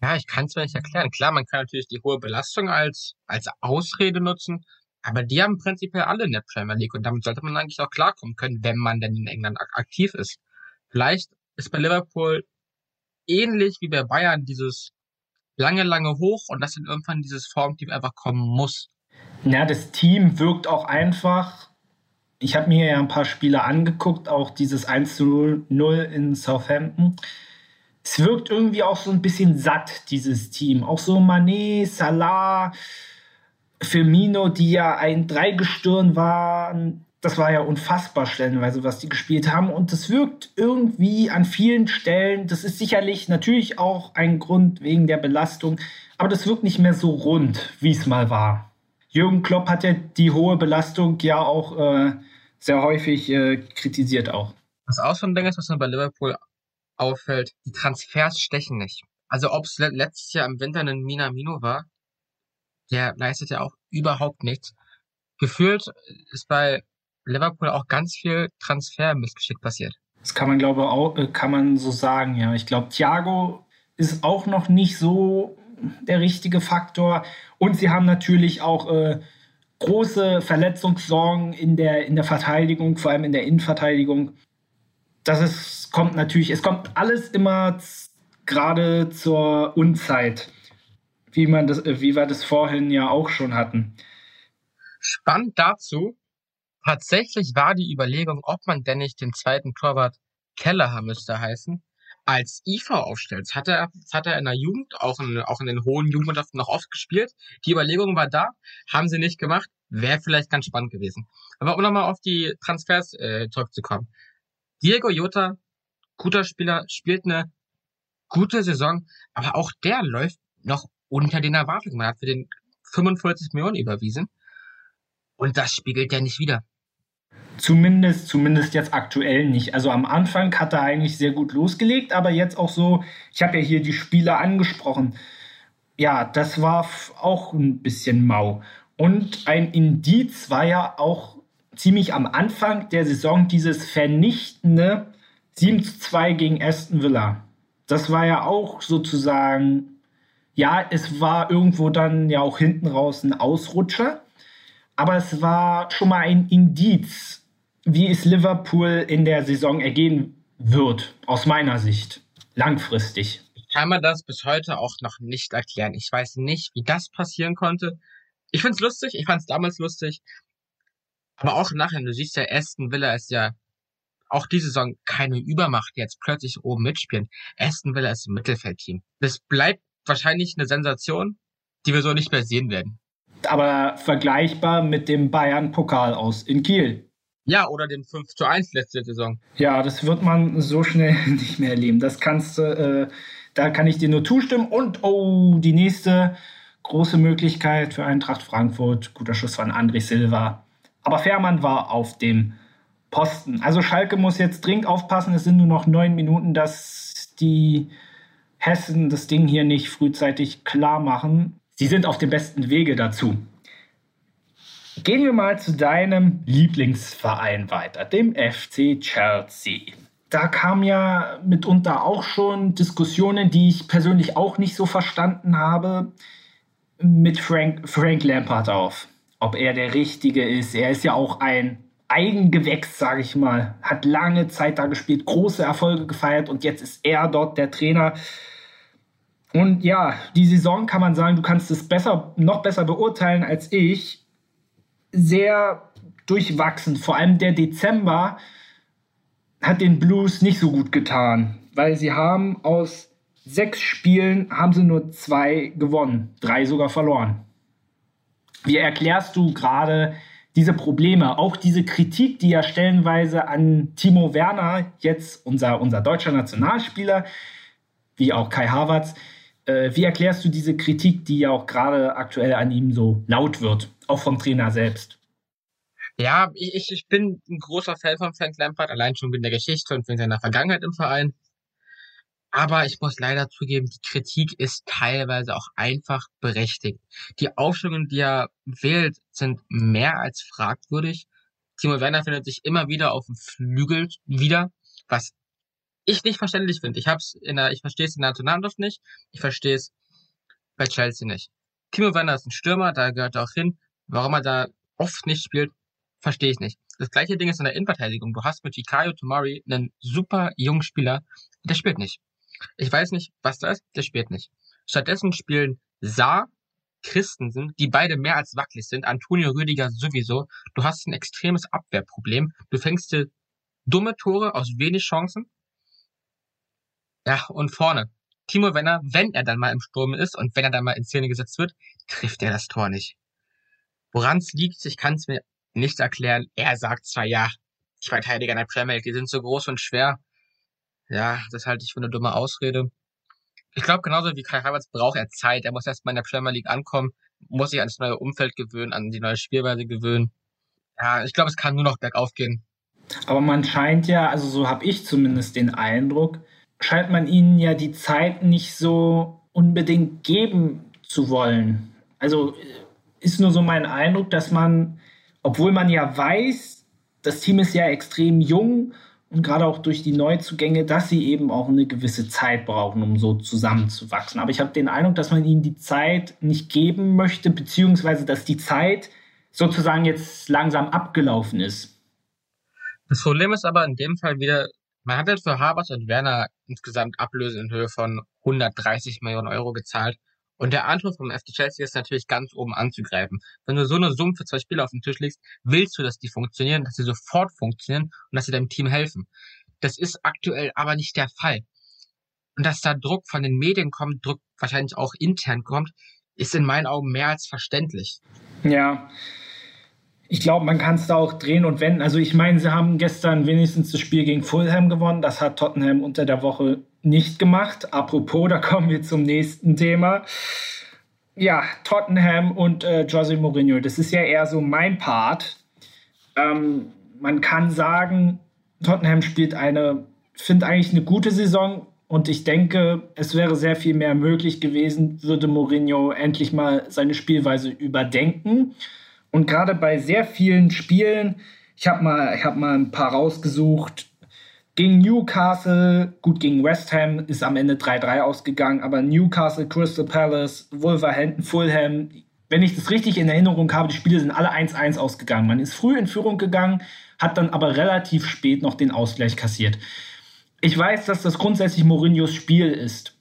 Ja, ich kann es mir nicht erklären. Klar, man kann natürlich die hohe Belastung als, als Ausrede nutzen, aber die haben prinzipiell alle in der Premier League und damit sollte man eigentlich auch klarkommen können, wenn man denn in England aktiv ist. Vielleicht ist bei Liverpool ähnlich wie bei Bayern dieses lange, lange hoch und das dann irgendwann dieses Formteam einfach kommen muss. Ja, das Team wirkt auch einfach. Ich habe mir ja ein paar Spiele angeguckt, auch dieses 1 zu 0 in Southampton. Es wirkt irgendwie auch so ein bisschen satt, dieses Team. Auch so Manet, Salah, Firmino, die ja ein Dreigestirn waren, das war ja unfassbar stellenweise, was die gespielt haben. Und das wirkt irgendwie an vielen Stellen, das ist sicherlich natürlich auch ein Grund wegen der Belastung, aber das wirkt nicht mehr so rund, wie es mal war. Jürgen Klopp hat ja die hohe Belastung ja auch äh, sehr häufig äh, kritisiert auch. Was auch so ein Ding ist, was mir bei Liverpool auffällt, die Transfers stechen nicht. Also ob es letztes Jahr im Winter ein Minamino war, der leistet ja auch überhaupt nichts. Gefühlt ist bei Liverpool auch ganz viel Transfer-Missgeschick passiert. Das kann man, glaube auch, äh, kann man so sagen, ja. Ich glaube, Thiago ist auch noch nicht so der richtige Faktor. Und sie haben natürlich auch äh, große Verletzungssorgen in der, in der Verteidigung, vor allem in der Innenverteidigung. Das ist, kommt natürlich, es kommt alles immer gerade zur Unzeit wie man das, äh, wie wir das vorhin ja auch schon hatten. Spannend dazu. Tatsächlich war die Überlegung, ob man denn nicht den zweiten Torwart Kelleher müsste heißen, als IV aufstellt. Das hat er, das hat er in der Jugend, auch in, auch in den hohen Jugendmannschaften noch oft gespielt. Die Überlegung war da, haben sie nicht gemacht, wäre vielleicht ganz spannend gewesen. Aber um nochmal auf die Transfers äh, zurückzukommen. Diego Jota, guter Spieler, spielt eine gute Saison, aber auch der läuft noch unter den Erwartungen. Man hat für den 45 Millionen überwiesen. Und das spiegelt er nicht wieder. Zumindest, zumindest jetzt aktuell nicht. Also am Anfang hat er eigentlich sehr gut losgelegt, aber jetzt auch so, ich habe ja hier die Spieler angesprochen. Ja, das war auch ein bisschen mau. Und ein Indiz war ja auch ziemlich am Anfang der Saison dieses vernichtende 7 zu 2 gegen Aston Villa. Das war ja auch sozusagen ja, es war irgendwo dann ja auch hinten raus ein Ausrutscher, aber es war schon mal ein Indiz, wie es Liverpool in der Saison ergehen wird, aus meiner Sicht, langfristig. Ich kann mir das bis heute auch noch nicht erklären. Ich weiß nicht, wie das passieren konnte. Ich find's lustig, ich fand's damals lustig. Aber auch nachher, du siehst ja, Aston Villa ist ja auch diese Saison keine Übermacht, jetzt plötzlich oben mitspielen. Aston Villa ist ein Mittelfeldteam. Das bleibt wahrscheinlich eine Sensation, die wir so nicht mehr sehen werden. Aber vergleichbar mit dem Bayern-Pokal aus in Kiel. Ja, oder dem 5 zu 1 letzte Saison. Ja, das wird man so schnell nicht mehr erleben. Das kannst du, äh, da kann ich dir nur zustimmen. Und oh, die nächste große Möglichkeit für Eintracht Frankfurt. Guter Schuss von André Silva. Aber Fährmann war auf dem Posten. Also Schalke muss jetzt dringend aufpassen, es sind nur noch neun Minuten, dass die Hessen das Ding hier nicht frühzeitig klar machen. Sie sind auf dem besten Wege dazu. Gehen wir mal zu deinem Lieblingsverein weiter, dem FC Chelsea. Da kamen ja mitunter auch schon Diskussionen, die ich persönlich auch nicht so verstanden habe, mit Frank, Frank Lampard auf. Ob er der Richtige ist. Er ist ja auch ein Eigengewächs, sage ich mal. Hat lange Zeit da gespielt, große Erfolge gefeiert und jetzt ist er dort der Trainer. Und ja, die Saison kann man sagen, du kannst es besser, noch besser beurteilen als ich. Sehr durchwachsen. Vor allem der Dezember hat den Blues nicht so gut getan, weil sie haben aus sechs Spielen haben sie nur zwei gewonnen, drei sogar verloren. Wie erklärst du gerade diese Probleme, auch diese Kritik, die ja stellenweise an Timo Werner, jetzt unser, unser deutscher Nationalspieler, wie auch Kai Havertz, äh, wie erklärst du diese Kritik, die ja auch gerade aktuell an ihm so laut wird, auch vom Trainer selbst? Ja, ich, ich bin ein großer Fan von Frank Lampard, allein schon wegen der Geschichte und wegen seiner Vergangenheit im Verein. Aber ich muss leider zugeben, die Kritik ist teilweise auch einfach berechtigt. Die Aufstellungen, die er wählt, sind mehr als fragwürdig. Timo Werner findet sich immer wieder auf dem Flügel wieder, was ich nicht verständlich finde. Ich hab's in der, ich verstehe es in der Nationalmannschaft nicht, ich verstehe es bei Chelsea nicht. Timo Werner ist ein Stürmer, da gehört er auch hin. Warum er da oft nicht spielt, verstehe ich nicht. Das gleiche Ding ist in der Innenverteidigung. Du hast mit Fikayo Tomari einen super jungen Spieler, der spielt nicht. Ich weiß nicht, was da ist, der spielt nicht. Stattdessen spielen Saar, Christensen, die beide mehr als wackelig sind, Antonio Rüdiger sowieso. Du hast ein extremes Abwehrproblem. Du fängst dir dumme Tore aus wenig Chancen ja, und vorne. Timo Werner, wenn er dann mal im Sturm ist und wenn er dann mal in Szene gesetzt wird, trifft er das Tor nicht. Woran es liegt, ich kann es mir nicht erklären. Er sagt zwar, ja, die Verteidiger in der Premier League, die sind so groß und schwer. Ja, das halte ich für eine dumme Ausrede. Ich glaube, genauso wie Kai Havertz braucht er Zeit. Er muss erstmal in der Premier League ankommen, muss sich an das neue Umfeld gewöhnen, an die neue Spielweise gewöhnen. Ja, ich glaube, es kann nur noch bergauf gehen. Aber man scheint ja, also so habe ich zumindest den Eindruck, scheint man ihnen ja die Zeit nicht so unbedingt geben zu wollen. Also ist nur so mein Eindruck, dass man, obwohl man ja weiß, das Team ist ja extrem jung und gerade auch durch die Neuzugänge, dass sie eben auch eine gewisse Zeit brauchen, um so zusammenzuwachsen. Aber ich habe den Eindruck, dass man ihnen die Zeit nicht geben möchte, beziehungsweise dass die Zeit sozusagen jetzt langsam abgelaufen ist. Das Problem ist aber in dem Fall wieder, man hat jetzt für Haberts und Werner insgesamt Ablöse in Höhe von 130 Millionen Euro gezahlt. Und der Anspruch vom FC Chelsea ist natürlich ganz oben anzugreifen. Wenn du so eine Summe für zwei Spieler auf den Tisch legst, willst du, dass die funktionieren, dass sie sofort funktionieren und dass sie deinem Team helfen. Das ist aktuell aber nicht der Fall. Und dass da Druck von den Medien kommt, Druck wahrscheinlich auch intern kommt, ist in meinen Augen mehr als verständlich. Ja, ich glaube, man kann es da auch drehen und wenden. Also ich meine, sie haben gestern wenigstens das Spiel gegen Fulham gewonnen. Das hat Tottenham unter der Woche nicht gemacht. Apropos, da kommen wir zum nächsten Thema. Ja, Tottenham und äh, Jose Mourinho, das ist ja eher so mein Part. Ähm, man kann sagen, Tottenham spielt eine, finde eigentlich eine gute Saison und ich denke, es wäre sehr viel mehr möglich gewesen, würde Mourinho endlich mal seine Spielweise überdenken. Und gerade bei sehr vielen Spielen, ich habe mal, hab mal ein paar rausgesucht, gegen Newcastle, gut gegen West Ham ist am Ende 3-3 ausgegangen, aber Newcastle, Crystal Palace, Wolverhampton, Fulham, wenn ich das richtig in Erinnerung habe, die Spiele sind alle 1-1 ausgegangen. Man ist früh in Führung gegangen, hat dann aber relativ spät noch den Ausgleich kassiert. Ich weiß, dass das grundsätzlich Mourinhos Spiel ist.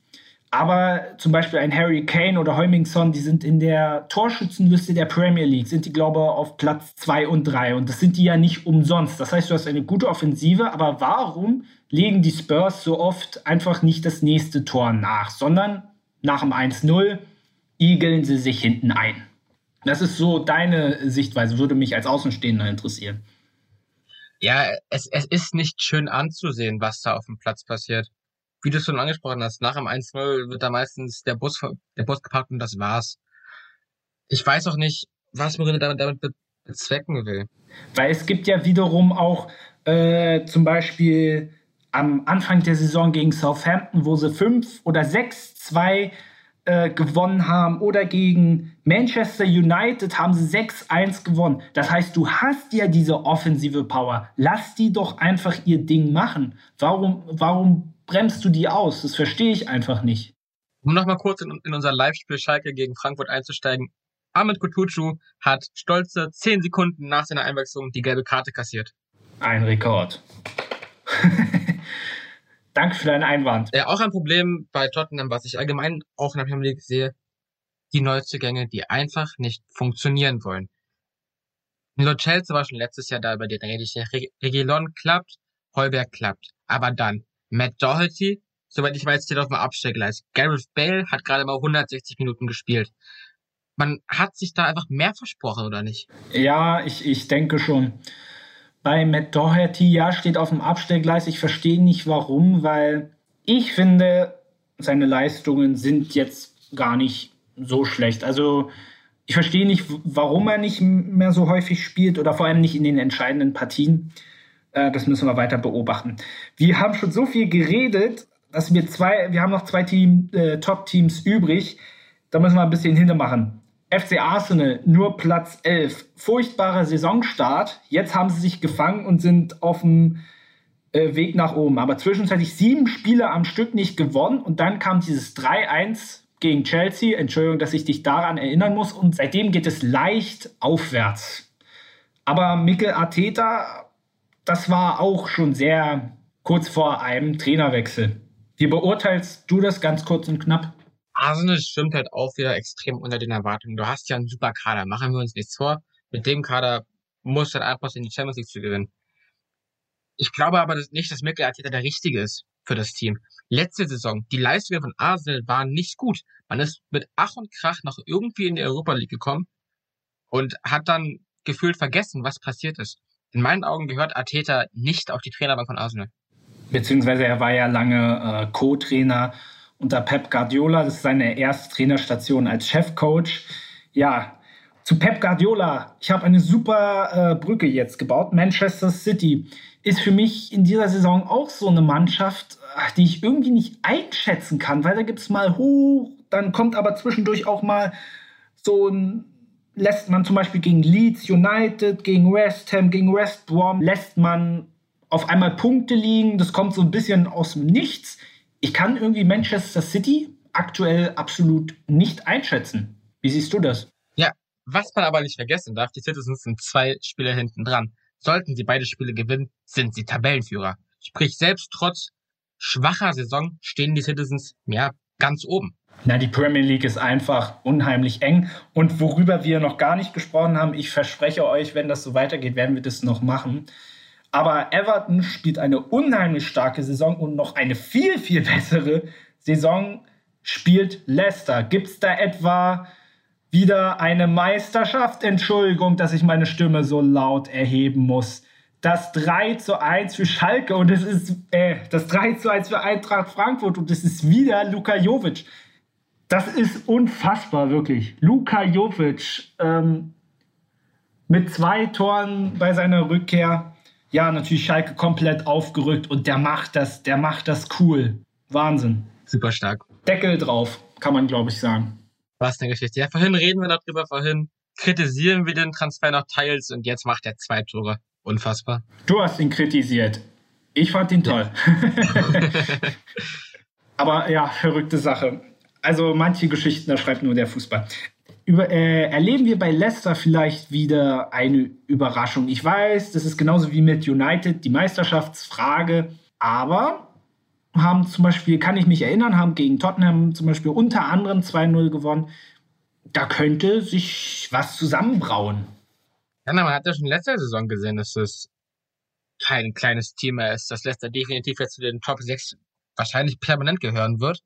Aber zum Beispiel ein Harry Kane oder Heumingson, die sind in der Torschützenliste der Premier League, sind die, glaube ich, auf Platz 2 und 3. Und das sind die ja nicht umsonst. Das heißt, du hast eine gute Offensive, aber warum legen die Spurs so oft einfach nicht das nächste Tor nach, sondern nach dem 1-0 igeln sie sich hinten ein? Das ist so deine Sichtweise, würde mich als Außenstehender interessieren. Ja, es, es ist nicht schön anzusehen, was da auf dem Platz passiert wie du es schon angesprochen hast, nach dem 1-0 wird da meistens der Bus, der Bus geparkt und das war's. Ich weiß auch nicht, was Mourinho damit, damit bezwecken will. Weil es gibt ja wiederum auch Äh, zum Beispiel am Anfang der Saison gegen Southampton, wo sie 5 oder 6-2 äh, gewonnen haben oder gegen Manchester United haben sie 6-1 gewonnen. Das heißt, du hast ja diese offensive Power. Lass die doch einfach ihr Ding machen. Warum, warum bremst du die aus? Das verstehe ich einfach nicht. Um nochmal kurz in, in unser Live-Spiel Schalke gegen Frankfurt einzusteigen. Ahmed Kutucu hat stolze 10 Sekunden nach seiner Einwechslung die gelbe Karte kassiert. Ein Rekord. Danke für deinen Einwand. Ja, auch ein Problem bei Tottenham, was ich allgemein auch in der Premier League sehe, die Neuzugänge, die einfach nicht funktionieren wollen. Lo Chelsea war schon letztes Jahr da, über den rede ich ja. Regilon klappt, Heuberg klappt. Aber dann Matt Doherty, soweit ich weiß, steht auf dem Abstellgleis. Gareth Bale hat gerade mal 160 Minuten gespielt. Man hat sich da einfach mehr versprochen, oder nicht? Ja, ich, ich denke schon bei Matt Doherty, ja, steht auf dem Abstellgleis. Ich verstehe nicht warum, weil ich finde, seine Leistungen sind jetzt gar nicht so schlecht. Also ich verstehe nicht, warum er nicht mehr so häufig spielt oder vor allem nicht in den entscheidenden Partien. Äh, das müssen wir weiter beobachten. Wir haben schon so viel geredet, dass wir zwei, wir haben noch zwei Team, äh, Top-Teams übrig. Da müssen wir ein bisschen hintermachen. FC Arsenal nur Platz 11. Furchtbarer Saisonstart. Jetzt haben sie sich gefangen und sind auf dem äh, Weg nach oben. Aber zwischenzeitlich sieben Spiele am Stück nicht gewonnen und dann kam dieses 3-1 gegen Chelsea. Entschuldigung, dass ich dich daran erinnern muss. Und seitdem geht es leicht aufwärts. Aber Mikkel Arteta, das war auch schon sehr kurz vor einem Trainerwechsel. Wie beurteilst du das ganz kurz und knapp? Arsenal stimmt halt auch wieder extrem unter den Erwartungen. Du hast ja einen super Kader, machen wir uns nichts vor. Mit dem Kader muss dann einfach in die Champions League zu gewinnen. Ich glaube aber nicht, dass Mikel Arteta der Richtige ist für das Team. Letzte Saison, die Leistungen von Arsenal waren nicht gut. Man ist mit Ach und Krach noch irgendwie in die Europa League gekommen und hat dann gefühlt vergessen, was passiert ist. In meinen Augen gehört Arteta nicht auf die Trainerbank von Arsenal. Beziehungsweise er war ja lange äh, Co-Trainer unter Pep Guardiola. Das ist seine erste Trainerstation als Chefcoach. Ja, zu Pep Guardiola. Ich habe eine super äh, Brücke jetzt gebaut. Manchester City ist für mich in dieser Saison auch so eine Mannschaft, äh, die ich irgendwie nicht einschätzen kann, weil da gibt es mal hoch, dann kommt aber zwischendurch auch mal so ein lässt man zum Beispiel gegen Leeds United, gegen West Ham, gegen West Brom, lässt man auf einmal Punkte liegen. Das kommt so ein bisschen aus dem Nichts ich kann irgendwie Manchester City aktuell absolut nicht einschätzen. Wie siehst du das? Ja, was man aber nicht vergessen darf, die Citizens sind zwei Spiele hinten dran. Sollten sie beide Spiele gewinnen, sind sie Tabellenführer. Sprich, selbst trotz schwacher Saison stehen die Citizens ja ganz oben. Na, die Premier League ist einfach unheimlich eng. Und worüber wir noch gar nicht gesprochen haben, ich verspreche euch, wenn das so weitergeht, werden wir das noch machen. Aber Everton spielt eine unheimlich starke Saison und noch eine viel, viel bessere Saison spielt Leicester. Gibt es da etwa wieder eine Meisterschaft? Entschuldigung, dass ich meine Stimme so laut erheben muss. Das 3 zu 1 für Schalke und es ist äh, das 3 zu 1 für Eintracht Frankfurt und es ist wieder Luka Jovic. Das ist unfassbar, wirklich. Luka Jovic ähm, mit zwei Toren bei seiner Rückkehr ja, natürlich Schalke komplett aufgerückt und der macht das, der macht das cool. Wahnsinn. Super stark. Deckel drauf, kann man glaube ich sagen. Was eine Geschichte. Ja, vorhin reden wir darüber, vorhin kritisieren wir den Transfer noch teils und jetzt macht er zwei Tore. Unfassbar. Du hast ihn kritisiert. Ich fand ihn toll. Ja. Aber ja, verrückte Sache. Also manche Geschichten, da schreibt nur der Fußball über, äh, erleben wir bei Leicester vielleicht wieder eine Überraschung. Ich weiß, das ist genauso wie mit United die Meisterschaftsfrage, aber haben zum Beispiel, kann ich mich erinnern, haben gegen Tottenham zum Beispiel unter anderem 2-0 gewonnen. Da könnte sich was zusammenbrauen. Ja, man hat ja schon letzte Saison gesehen, dass das kein kleines Team mehr ist, dass Leicester definitiv jetzt zu den Top 6 wahrscheinlich permanent gehören wird.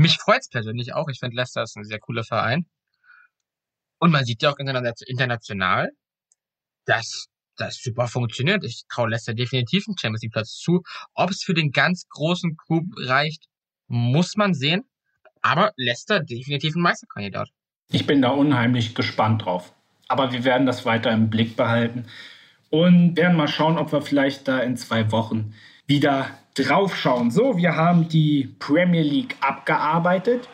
Mich freut es persönlich auch. Ich finde, Leicester ist ein sehr cooler Verein. Und man sieht ja auch international, dass das super funktioniert. Ich traue Leicester definitiv einen Champions League Platz zu. Ob es für den ganz großen Club reicht, muss man sehen. Aber Leicester definitiv ein Meisterkandidat. Ich bin da unheimlich gespannt drauf. Aber wir werden das weiter im Blick behalten. und werden mal schauen, ob wir vielleicht da in zwei Wochen wieder draufschauen. So, wir haben die Premier League abgearbeitet.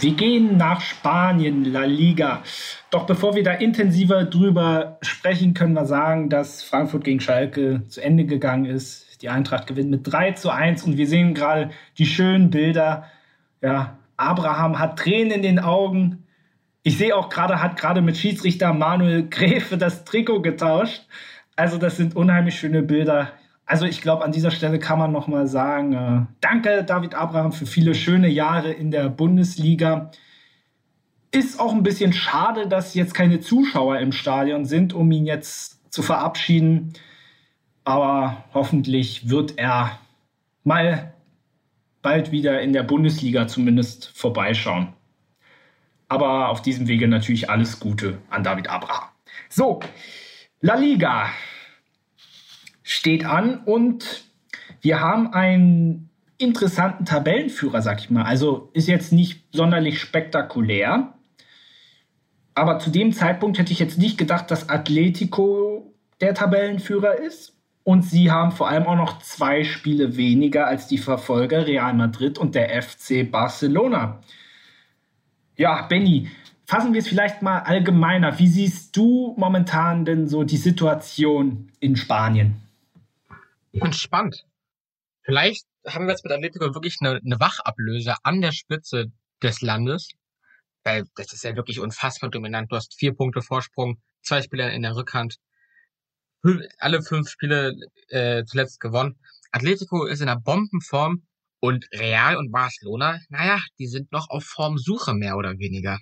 Wir gehen nach Spanien, La Liga. Doch bevor wir da intensiver drüber sprechen, können wir sagen, dass Frankfurt gegen Schalke zu Ende gegangen ist. Die Eintracht gewinnt mit 3 zu 1 und wir sehen gerade die schönen Bilder. Ja, Abraham hat Tränen in den Augen. Ich sehe auch gerade, hat gerade mit Schiedsrichter Manuel Gräfe das Trikot getauscht. Also das sind unheimlich schöne Bilder. Also ich glaube, an dieser Stelle kann man noch mal sagen, äh, danke David Abraham für viele schöne Jahre in der Bundesliga. Ist auch ein bisschen schade, dass jetzt keine Zuschauer im Stadion sind, um ihn jetzt zu verabschieden. Aber hoffentlich wird er mal bald wieder in der Bundesliga zumindest vorbeischauen. Aber auf diesem Wege natürlich alles Gute an David Abraham. So, La Liga steht an und wir haben einen interessanten Tabellenführer, sag ich mal. Also ist jetzt nicht sonderlich spektakulär. Aber zu dem Zeitpunkt hätte ich jetzt nicht gedacht, dass Atletico der Tabellenführer ist. Und sie haben vor allem auch noch zwei Spiele weniger als die Verfolger Real Madrid und der FC Barcelona. Ja, Benny, fassen wir es vielleicht mal allgemeiner. Wie siehst du momentan denn so die Situation in Spanien? Entspannt. Vielleicht haben wir jetzt mit Atletico wirklich eine, eine Wachablöse an der Spitze des Landes. Weil das ist ja wirklich unfassbar dominant. Du hast vier Punkte Vorsprung, zwei Spieler in der Rückhand, alle fünf Spiele äh, zuletzt gewonnen. Atletico ist in einer Bombenform und Real und Barcelona, naja, die sind noch auf Formsuche mehr oder weniger.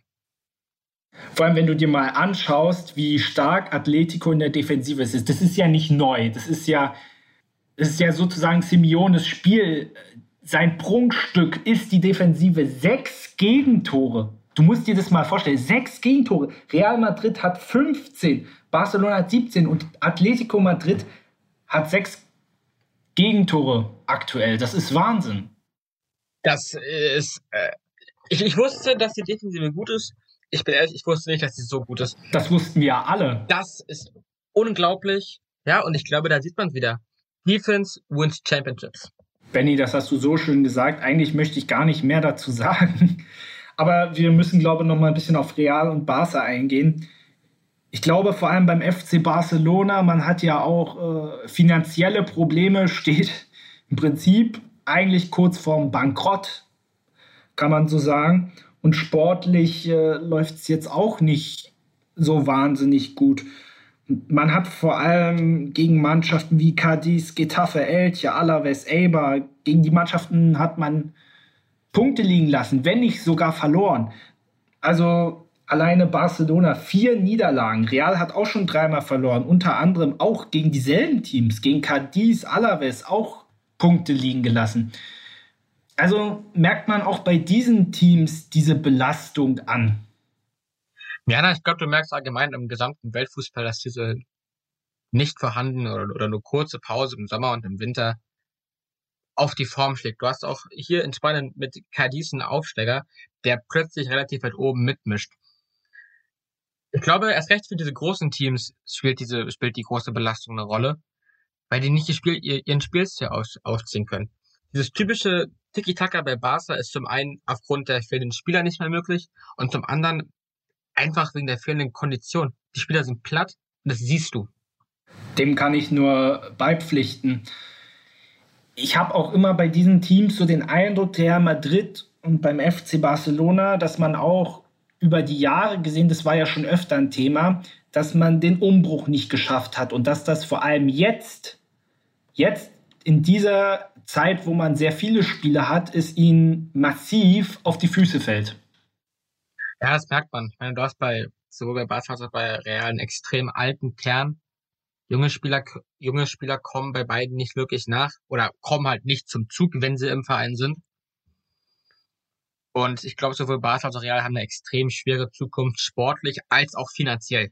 Vor allem, wenn du dir mal anschaust, wie stark Atletico in der Defensive ist. Das ist ja nicht neu. Das ist ja es ist ja sozusagen Simeones Spiel. Sein Prunkstück ist die Defensive. Sechs Gegentore. Du musst dir das mal vorstellen. Sechs Gegentore. Real Madrid hat 15, Barcelona hat 17 und Atletico Madrid hat sechs Gegentore aktuell. Das ist Wahnsinn. Das ist. Äh, ich, ich wusste, dass die Defensive gut ist. Ich bin ehrlich, ich wusste nicht, dass sie so gut ist. Das wussten wir alle. Das ist unglaublich. Ja, und ich glaube, da sieht man wieder. Defense wins championships. Benny, das hast du so schön gesagt. Eigentlich möchte ich gar nicht mehr dazu sagen. Aber wir müssen, glaube ich, noch mal ein bisschen auf Real und Barca eingehen. Ich glaube, vor allem beim FC Barcelona, man hat ja auch äh, finanzielle Probleme, steht im Prinzip eigentlich kurz vorm Bankrott, kann man so sagen. Und sportlich äh, läuft es jetzt auch nicht so wahnsinnig gut. Man hat vor allem gegen Mannschaften wie Cadiz, Getafe, Elche, Alaves, Eibar, gegen die Mannschaften hat man Punkte liegen lassen, wenn nicht sogar verloren. Also alleine Barcelona vier Niederlagen. Real hat auch schon dreimal verloren, unter anderem auch gegen dieselben Teams, gegen Cadiz, Alaves auch Punkte liegen gelassen. Also merkt man auch bei diesen Teams diese Belastung an. Ja, na, ich glaube, du merkst allgemein im gesamten Weltfußball, dass diese nicht vorhanden oder, oder nur kurze Pause im Sommer und im Winter auf die Form schlägt. Du hast auch hier in Spanien mit Cadiz einen Aufsteiger, der plötzlich relativ weit oben mitmischt. Ich glaube, erst recht für diese großen Teams spielt diese, spielt die große Belastung eine Rolle, weil die nicht Spiel, ihren Spielstil aus, aufziehen können. Dieses typische Tiki-Taka bei Barca ist zum einen aufgrund der fehlenden Spieler nicht mehr möglich und zum anderen einfach wegen der fehlenden Kondition. Die Spieler sind platt und das siehst du. Dem kann ich nur beipflichten. Ich habe auch immer bei diesen Teams so den Eindruck, Real Madrid und beim FC Barcelona, dass man auch über die Jahre gesehen, das war ja schon öfter ein Thema, dass man den Umbruch nicht geschafft hat und dass das vor allem jetzt, jetzt in dieser Zeit, wo man sehr viele Spiele hat, es ihnen massiv auf die Füße fällt. Ja, das merkt man. Ich meine, du hast bei sowohl bei Barca als auch bei Real einen extrem alten Kern. Junge Spieler, junge Spieler kommen bei beiden nicht wirklich nach oder kommen halt nicht zum Zug, wenn sie im Verein sind. Und ich glaube, sowohl Barca als auch Real haben eine extrem schwere Zukunft, sportlich als auch finanziell.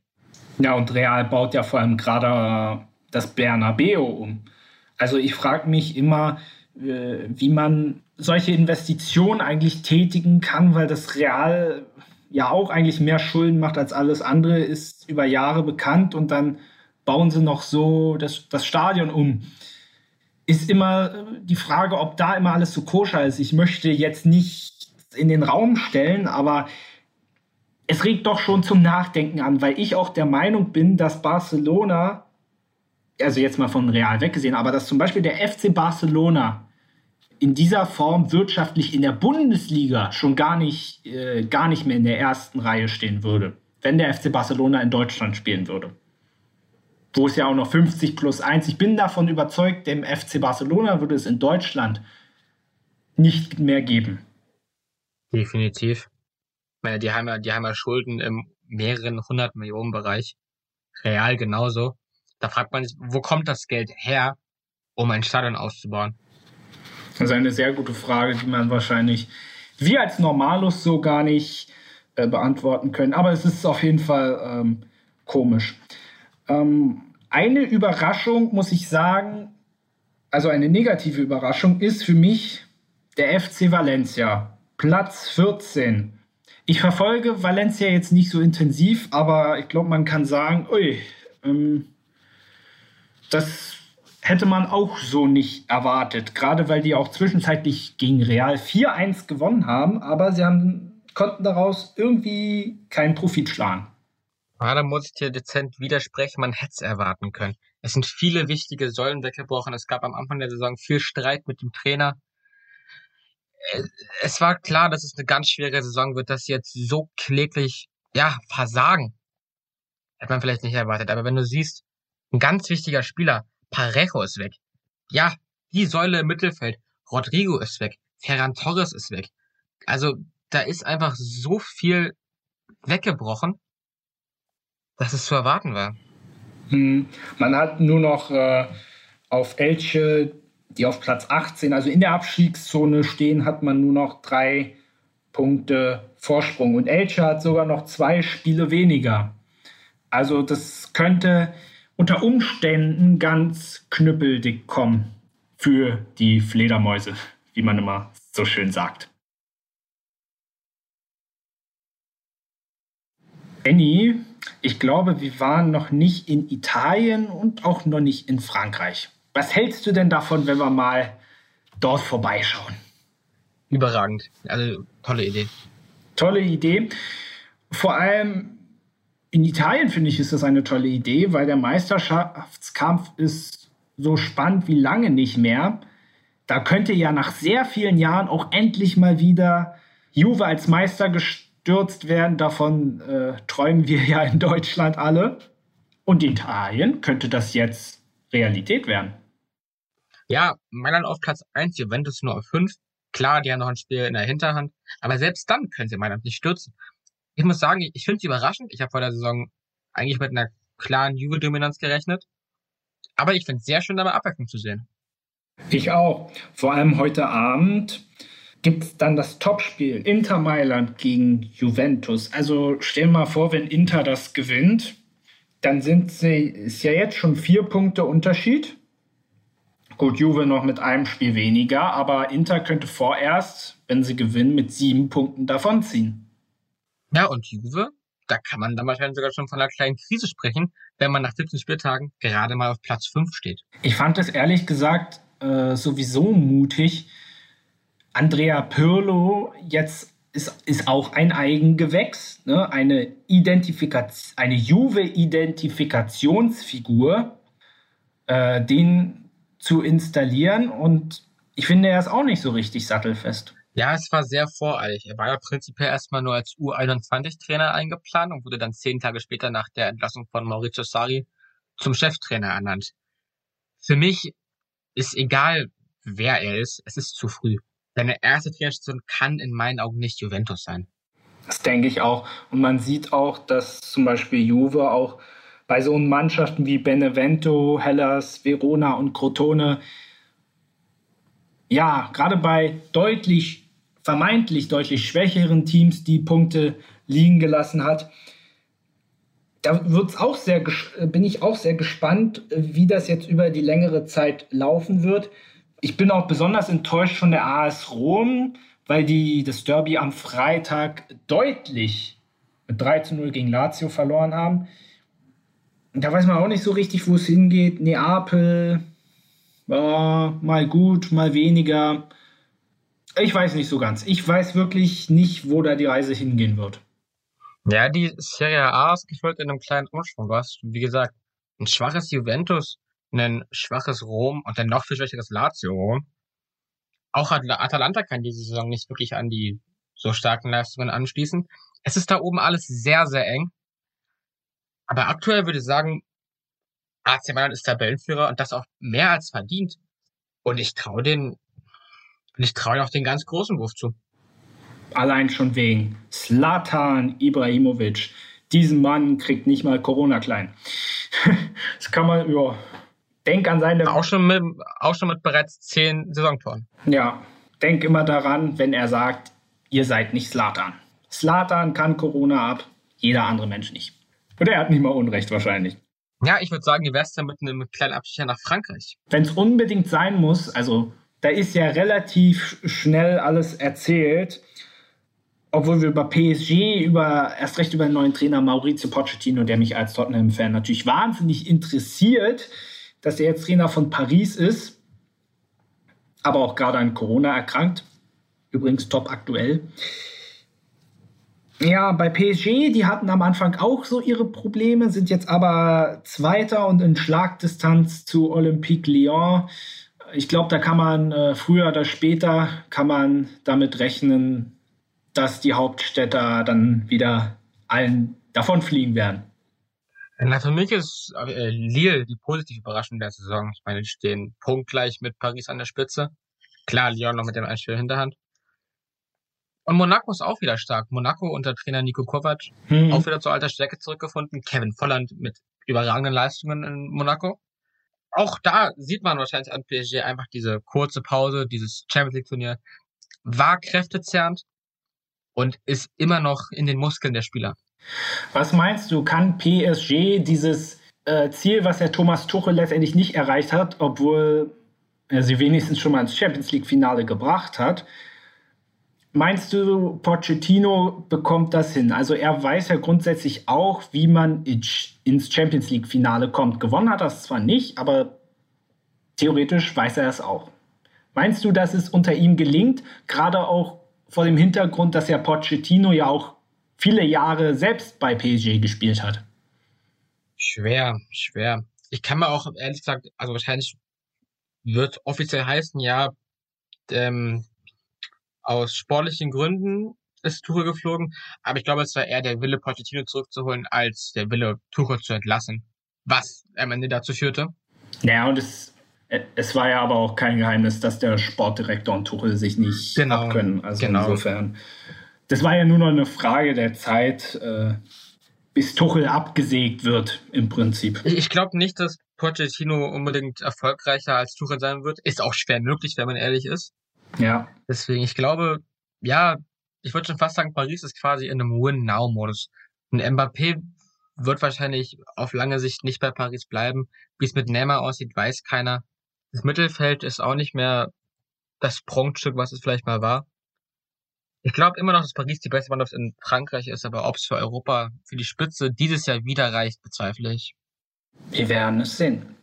Ja, und Real baut ja vor allem gerade das Bernabeu um. Also ich frage mich immer, äh, wie man solche Investitionen eigentlich tätigen kann, weil das Real ja auch eigentlich mehr Schulden macht als alles andere, ist über Jahre bekannt und dann bauen sie noch so das, das Stadion um. Ist immer die Frage, ob da immer alles so koscher ist. Ich möchte jetzt nicht in den Raum stellen, aber es regt doch schon zum Nachdenken an, weil ich auch der Meinung bin, dass Barcelona, also jetzt mal von Real weggesehen, aber dass zum Beispiel der FC Barcelona in dieser Form wirtschaftlich in der Bundesliga schon gar nicht, äh, gar nicht mehr in der ersten Reihe stehen würde, wenn der FC Barcelona in Deutschland spielen würde. Wo es ja auch noch 50 plus 1. Ich bin davon überzeugt, dem FC Barcelona würde es in Deutschland nicht mehr geben. Definitiv. Ich meine, die haben ja, die haben ja Schulden im mehreren hundert Millionen Bereich. Real genauso. Da fragt man sich, wo kommt das Geld her, um ein Stadion auszubauen? Das ist eine sehr gute Frage, die man wahrscheinlich wir als Normalus so gar nicht äh, beantworten können. Aber es ist auf jeden Fall ähm, komisch. Ähm, eine Überraschung, muss ich sagen, also eine negative Überraschung, ist für mich der FC Valencia. Platz 14. Ich verfolge Valencia jetzt nicht so intensiv, aber ich glaube, man kann sagen, ui, ähm, das hätte man auch so nicht erwartet. Gerade weil die auch zwischenzeitlich gegen Real 4-1 gewonnen haben, aber sie haben, konnten daraus irgendwie keinen Profit schlagen. Ja, da muss ich dir dezent widersprechen, man hätte es erwarten können. Es sind viele wichtige Säulen weggebrochen. Es gab am Anfang der Saison viel Streit mit dem Trainer. Äh, es war klar, dass es eine ganz schwere Saison wird, dass sie jetzt so kläglich, ja, versagen. Hätte man vielleicht nicht erwartet. Aber wenn du siehst, ein ganz wichtiger Spieler, Parejo ist weg. Ja, die Säule im Mittelfeld. Rodrigo ist weg. Ferran Torres ist weg. Also, da ist einfach so viel weggebrochen, dass es zu erwarten war. Hm. Man hat nur noch äh, auf Elche, die auf Platz 18, also in der Abstiegszone stehen, hat man nur noch drei Punkte Vorsprung. Und Elche hat sogar noch zwei Spiele weniger. Also das könnte unter Umständen ganz knüppeldick kommen für die Fledermäuse, wie man immer so schön sagt. Benny, ich glaube, wir waren noch nicht in Italien und auch noch nicht in Frankreich. Was hältst du denn davon, wenn wir mal dort vorbeischauen? Überragend. Also tolle Idee. Tolle Idee. Vor allem in Italien finde ich, ist das eine tolle Idee, weil der Meisterschaftskampf ist so spannend wie lange nicht mehr. Da könnte ja nach sehr vielen Jahren auch endlich mal wieder Juve als Meister gestürzt werden. Davon äh, träumen wir ja in Deutschland alle. Und in Italien könnte das jetzt Realität werden. Ja, Mailand auf Platz 1, Juventus nur auf 5. Klar, die haben noch ein Spiel in der Hinterhand. Aber selbst dann können sie Mailand nicht stürzen ich muss sagen, ich finde es überraschend. Ich habe vor der Saison eigentlich mit einer klaren Juve-Dominanz gerechnet. Aber ich finde es sehr schön, dabei Abwechslung zu sehen. Ich auch. Vor allem heute Abend gibt es dann das Topspiel Inter Mailand gegen Juventus. Also stell mal vor, wenn Inter das gewinnt, dann sind sie, ist ja jetzt schon vier Punkte Unterschied. Gut, Juve noch mit einem Spiel weniger, aber Inter könnte vorerst, wenn sie gewinnen, mit sieben Punkten davonziehen. Ja, und Juve, da kann man dann wahrscheinlich sogar schon von einer kleinen Krise sprechen, wenn man nach 17 Spieltagen gerade mal auf Platz 5 steht. Ich fand es ehrlich gesagt äh, sowieso mutig. Andrea Pirlo jetzt ist, ist auch ein Eigengewächs, ne? eine, eine Juve-Identifikationsfigur, äh, den zu installieren. Und ich finde, er ist auch nicht so richtig sattelfest. Ja, es war sehr voreilig. Er war ja prinzipiell erstmal nur als U21-Trainer eingeplant und wurde dann zehn Tage später nach der Entlassung von Maurizio Sarri zum Cheftrainer ernannt. Für mich ist egal, wer er ist, es ist zu früh. Seine erste Trainerstation kann in meinen Augen nicht Juventus sein. Das denke ich auch. Und man sieht auch, dass zum Beispiel Juve auch bei so Mannschaften wie Benevento, Hellas, Verona und Crotone, ja, gerade bei deutlich vermeintlich deutlich schwächeren Teams die Punkte liegen gelassen hat. Da wird's auch sehr, bin ich auch sehr gespannt, wie das jetzt über die längere Zeit laufen wird. Ich bin auch besonders enttäuscht von der AS Rom, weil die das Derby am Freitag deutlich mit 3 zu 0 gegen Lazio verloren haben. Da weiß man auch nicht so richtig, wo es hingeht. Neapel, ja, mal gut, mal weniger. Ich weiß nicht so ganz. Ich weiß wirklich nicht, wo da die Reise hingehen wird. Ja, die Serie A ist gefolgt in einem kleinen Umschwung. Du hast, wie gesagt, ein schwaches Juventus, ein schwaches Rom und ein noch viel schwächeres Lazio. Auch Atalanta kann diese Saison nicht wirklich an die so starken Leistungen anschließen. Es ist da oben alles sehr, sehr eng. Aber aktuell würde ich sagen, AC Mailand ist Tabellenführer und das auch mehr als verdient. Und ich traue den, ich traue auch den ganz großen Wurf zu. Allein schon wegen Slatan Ibrahimovic. Diesen Mann kriegt nicht mal Corona klein. das kann man, ja, denk an seine. Auch schon mit, auch schon mit bereits zehn Saisontoren. Ja, denk immer daran, wenn er sagt, ihr seid nicht Slatan. Slatan kann Corona ab, jeder andere Mensch nicht. Und er hat nicht mal Unrecht wahrscheinlich. Ja, ich würde sagen, die Weste mit einem kleinen Abstecher nach Frankreich. Wenn es unbedingt sein muss, also da ist ja relativ schnell alles erzählt, obwohl wir über PSG, über erst recht über den neuen Trainer Maurizio Pochettino, der mich als Tottenham-Fan natürlich wahnsinnig interessiert, dass er jetzt Trainer von Paris ist, aber auch gerade an Corona erkrankt. Übrigens top aktuell. Ja, bei PSG, die hatten am Anfang auch so ihre Probleme, sind jetzt aber Zweiter und in Schlagdistanz zu Olympique Lyon. Ich glaube, da kann man äh, früher oder später kann man damit rechnen, dass die Hauptstädter dann wieder allen davonfliegen werden. Na, für mich ist äh, Lille die positive Überraschung der Saison. Ich meine, die stehen punktgleich mit Paris an der Spitze. Klar, Lyon noch mit dem Einspiel Hinterhand. Und Monaco ist auch wieder stark. Monaco unter Trainer Nico Kovac hm. auch wieder zur alter Stärke zurückgefunden. Kevin Volland mit überragenden Leistungen in Monaco. Auch da sieht man wahrscheinlich an PSG einfach diese kurze Pause, dieses Champions League Turnier war kräftezerrend und ist immer noch in den Muskeln der Spieler. Was meinst du, kann PSG dieses äh, Ziel, was der Thomas Tuchel letztendlich nicht erreicht hat, obwohl er sie wenigstens schon mal ins Champions League Finale gebracht hat, Meinst du, Pochettino bekommt das hin? Also er weiß ja grundsätzlich auch, wie man ins Champions League-Finale kommt. Gewonnen hat er es zwar nicht, aber theoretisch weiß er es auch. Meinst du, dass es unter ihm gelingt, gerade auch vor dem Hintergrund, dass ja Pochettino ja auch viele Jahre selbst bei PSG gespielt hat? Schwer, schwer. Ich kann mir auch ehrlich gesagt, also wahrscheinlich wird offiziell heißen, ja, ähm, aus sportlichen Gründen ist Tuchel geflogen, aber ich glaube, es war eher der Wille, Pochettino zurückzuholen, als der Wille, Tuchel zu entlassen, was am Ende dazu führte. Ja, und es, es war ja aber auch kein Geheimnis, dass der Sportdirektor und Tuchel sich nicht genau, abkönnen. Also genau. insofern, das war ja nur noch eine Frage der Zeit, äh, bis Tuchel abgesägt wird, im Prinzip. Ich glaube nicht, dass Pochettino unbedingt erfolgreicher als Tuchel sein wird. Ist auch schwer möglich, wenn man ehrlich ist. Ja. Deswegen, ich glaube, ja, ich würde schon fast sagen, Paris ist quasi in einem Win-Now-Modus. Und Mbappé wird wahrscheinlich auf lange Sicht nicht bei Paris bleiben. Wie es mit Neymar aussieht, weiß keiner. Das Mittelfeld ist auch nicht mehr das Prunkstück, was es vielleicht mal war. Ich glaube immer noch, dass Paris die beste Mannschaft in Frankreich ist, aber ob es für Europa, für die Spitze dieses Jahr wieder reicht, bezweifle ich. Wir werden es sehen.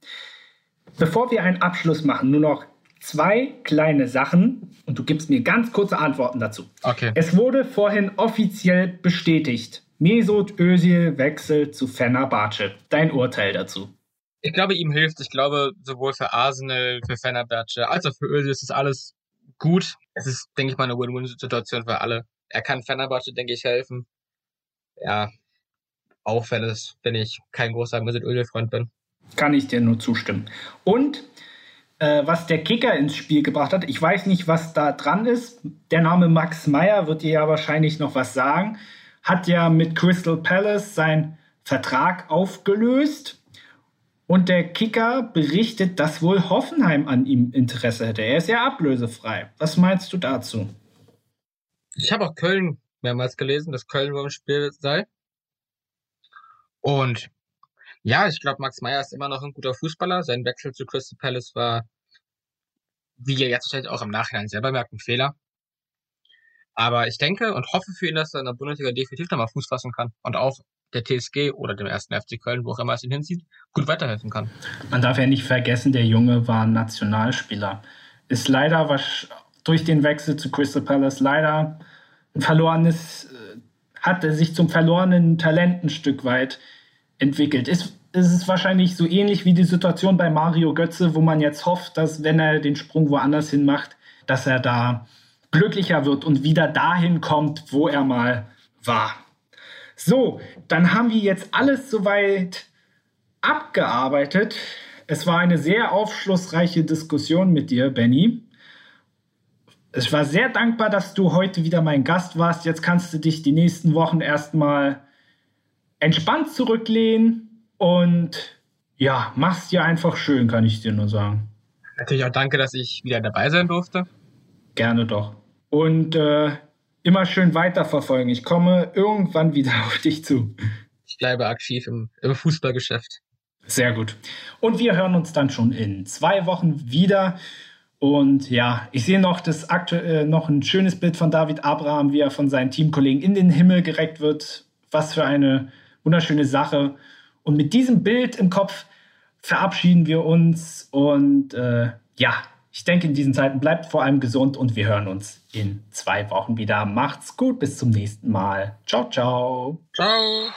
Bevor wir einen Abschluss machen, nur noch zwei kleine Sachen und du gibst mir ganz kurze Antworten dazu. Okay. Es wurde vorhin offiziell bestätigt. Mesut Özil wechselt zu Fenerbahce. Dein Urteil dazu? Ich glaube, ihm hilft. Ich glaube, sowohl für Arsenal, für Fenerbahce, als auch für Özil ist es alles gut. Es ist, denke ich mal, eine Win-Win-Situation für alle. Er kann Fenerbahce, denke ich, helfen. Ja, auch wenn es, wenn ich kein großer Mesut Özil-Freund bin. Kann ich dir nur zustimmen. Und äh, was der Kicker ins Spiel gebracht hat. Ich weiß nicht, was da dran ist. Der Name Max Meyer wird dir ja wahrscheinlich noch was sagen. Hat ja mit Crystal Palace seinen Vertrag aufgelöst. Und der Kicker berichtet, dass wohl Hoffenheim an ihm Interesse hätte. Er ist ja ablösefrei. Was meinst du dazu? Ich habe auch Köln mehrmals gelesen, dass Köln wohl im Spiel sei. Und ja, ich glaube, Max Meyer ist immer noch ein guter Fußballer. Sein Wechsel zu Crystal Palace war, wie er jetzt wahrscheinlich auch im Nachhinein selber merkt, ein Fehler. Aber ich denke und hoffe für ihn, dass er in der Bundesliga definitiv nochmal Fuß fassen kann und auch der TSG oder dem ersten FC Köln, wo auch immer es ihn hinzieht, gut weiterhelfen kann. Man darf ja nicht vergessen, der Junge war Nationalspieler. Ist leider was durch den Wechsel zu Crystal Palace leider ein verlorenes, äh, hat er sich zum verlorenen Talent ein Stück weit entwickelt. Ist, ist es wahrscheinlich so ähnlich wie die Situation bei Mario Götze, wo man jetzt hofft, dass wenn er den Sprung woanders hin macht, dass er da glücklicher wird und wieder dahin kommt, wo er mal war. So, dann haben wir jetzt alles soweit abgearbeitet. Es war eine sehr aufschlussreiche Diskussion mit dir, Benny. Ich war sehr dankbar, dass du heute wieder mein Gast warst. Jetzt kannst du dich die nächsten Wochen erstmal entspannt zurücklehnen und ja, mach's dir einfach schön, kann ich dir nur sagen. Natürlich auch danke, dass ich wieder dabei sein durfte. Gerne doch. Und äh, immer schön weiterverfolgen. Ich komme irgendwann wieder auf dich zu. Ich bleibe aktiv im, im Fußballgeschäft. Sehr gut. Und wir hören uns dann schon in zwei Wochen wieder. Und ja, ich sehe noch das aktuell äh, noch ein schönes Bild von David Abraham, wie er von seinen Teamkollegen in den Himmel gereckt wird. Was für eine wunderschöne Sache. Und mit diesem Bild im Kopf verabschieden wir uns. Und äh, ja, ich denke, in diesen Zeiten bleibt vor allem gesund und wir hören uns in zwei Wochen wieder. Macht's gut, bis zum nächsten Mal. Ciao, ciao. Ciao.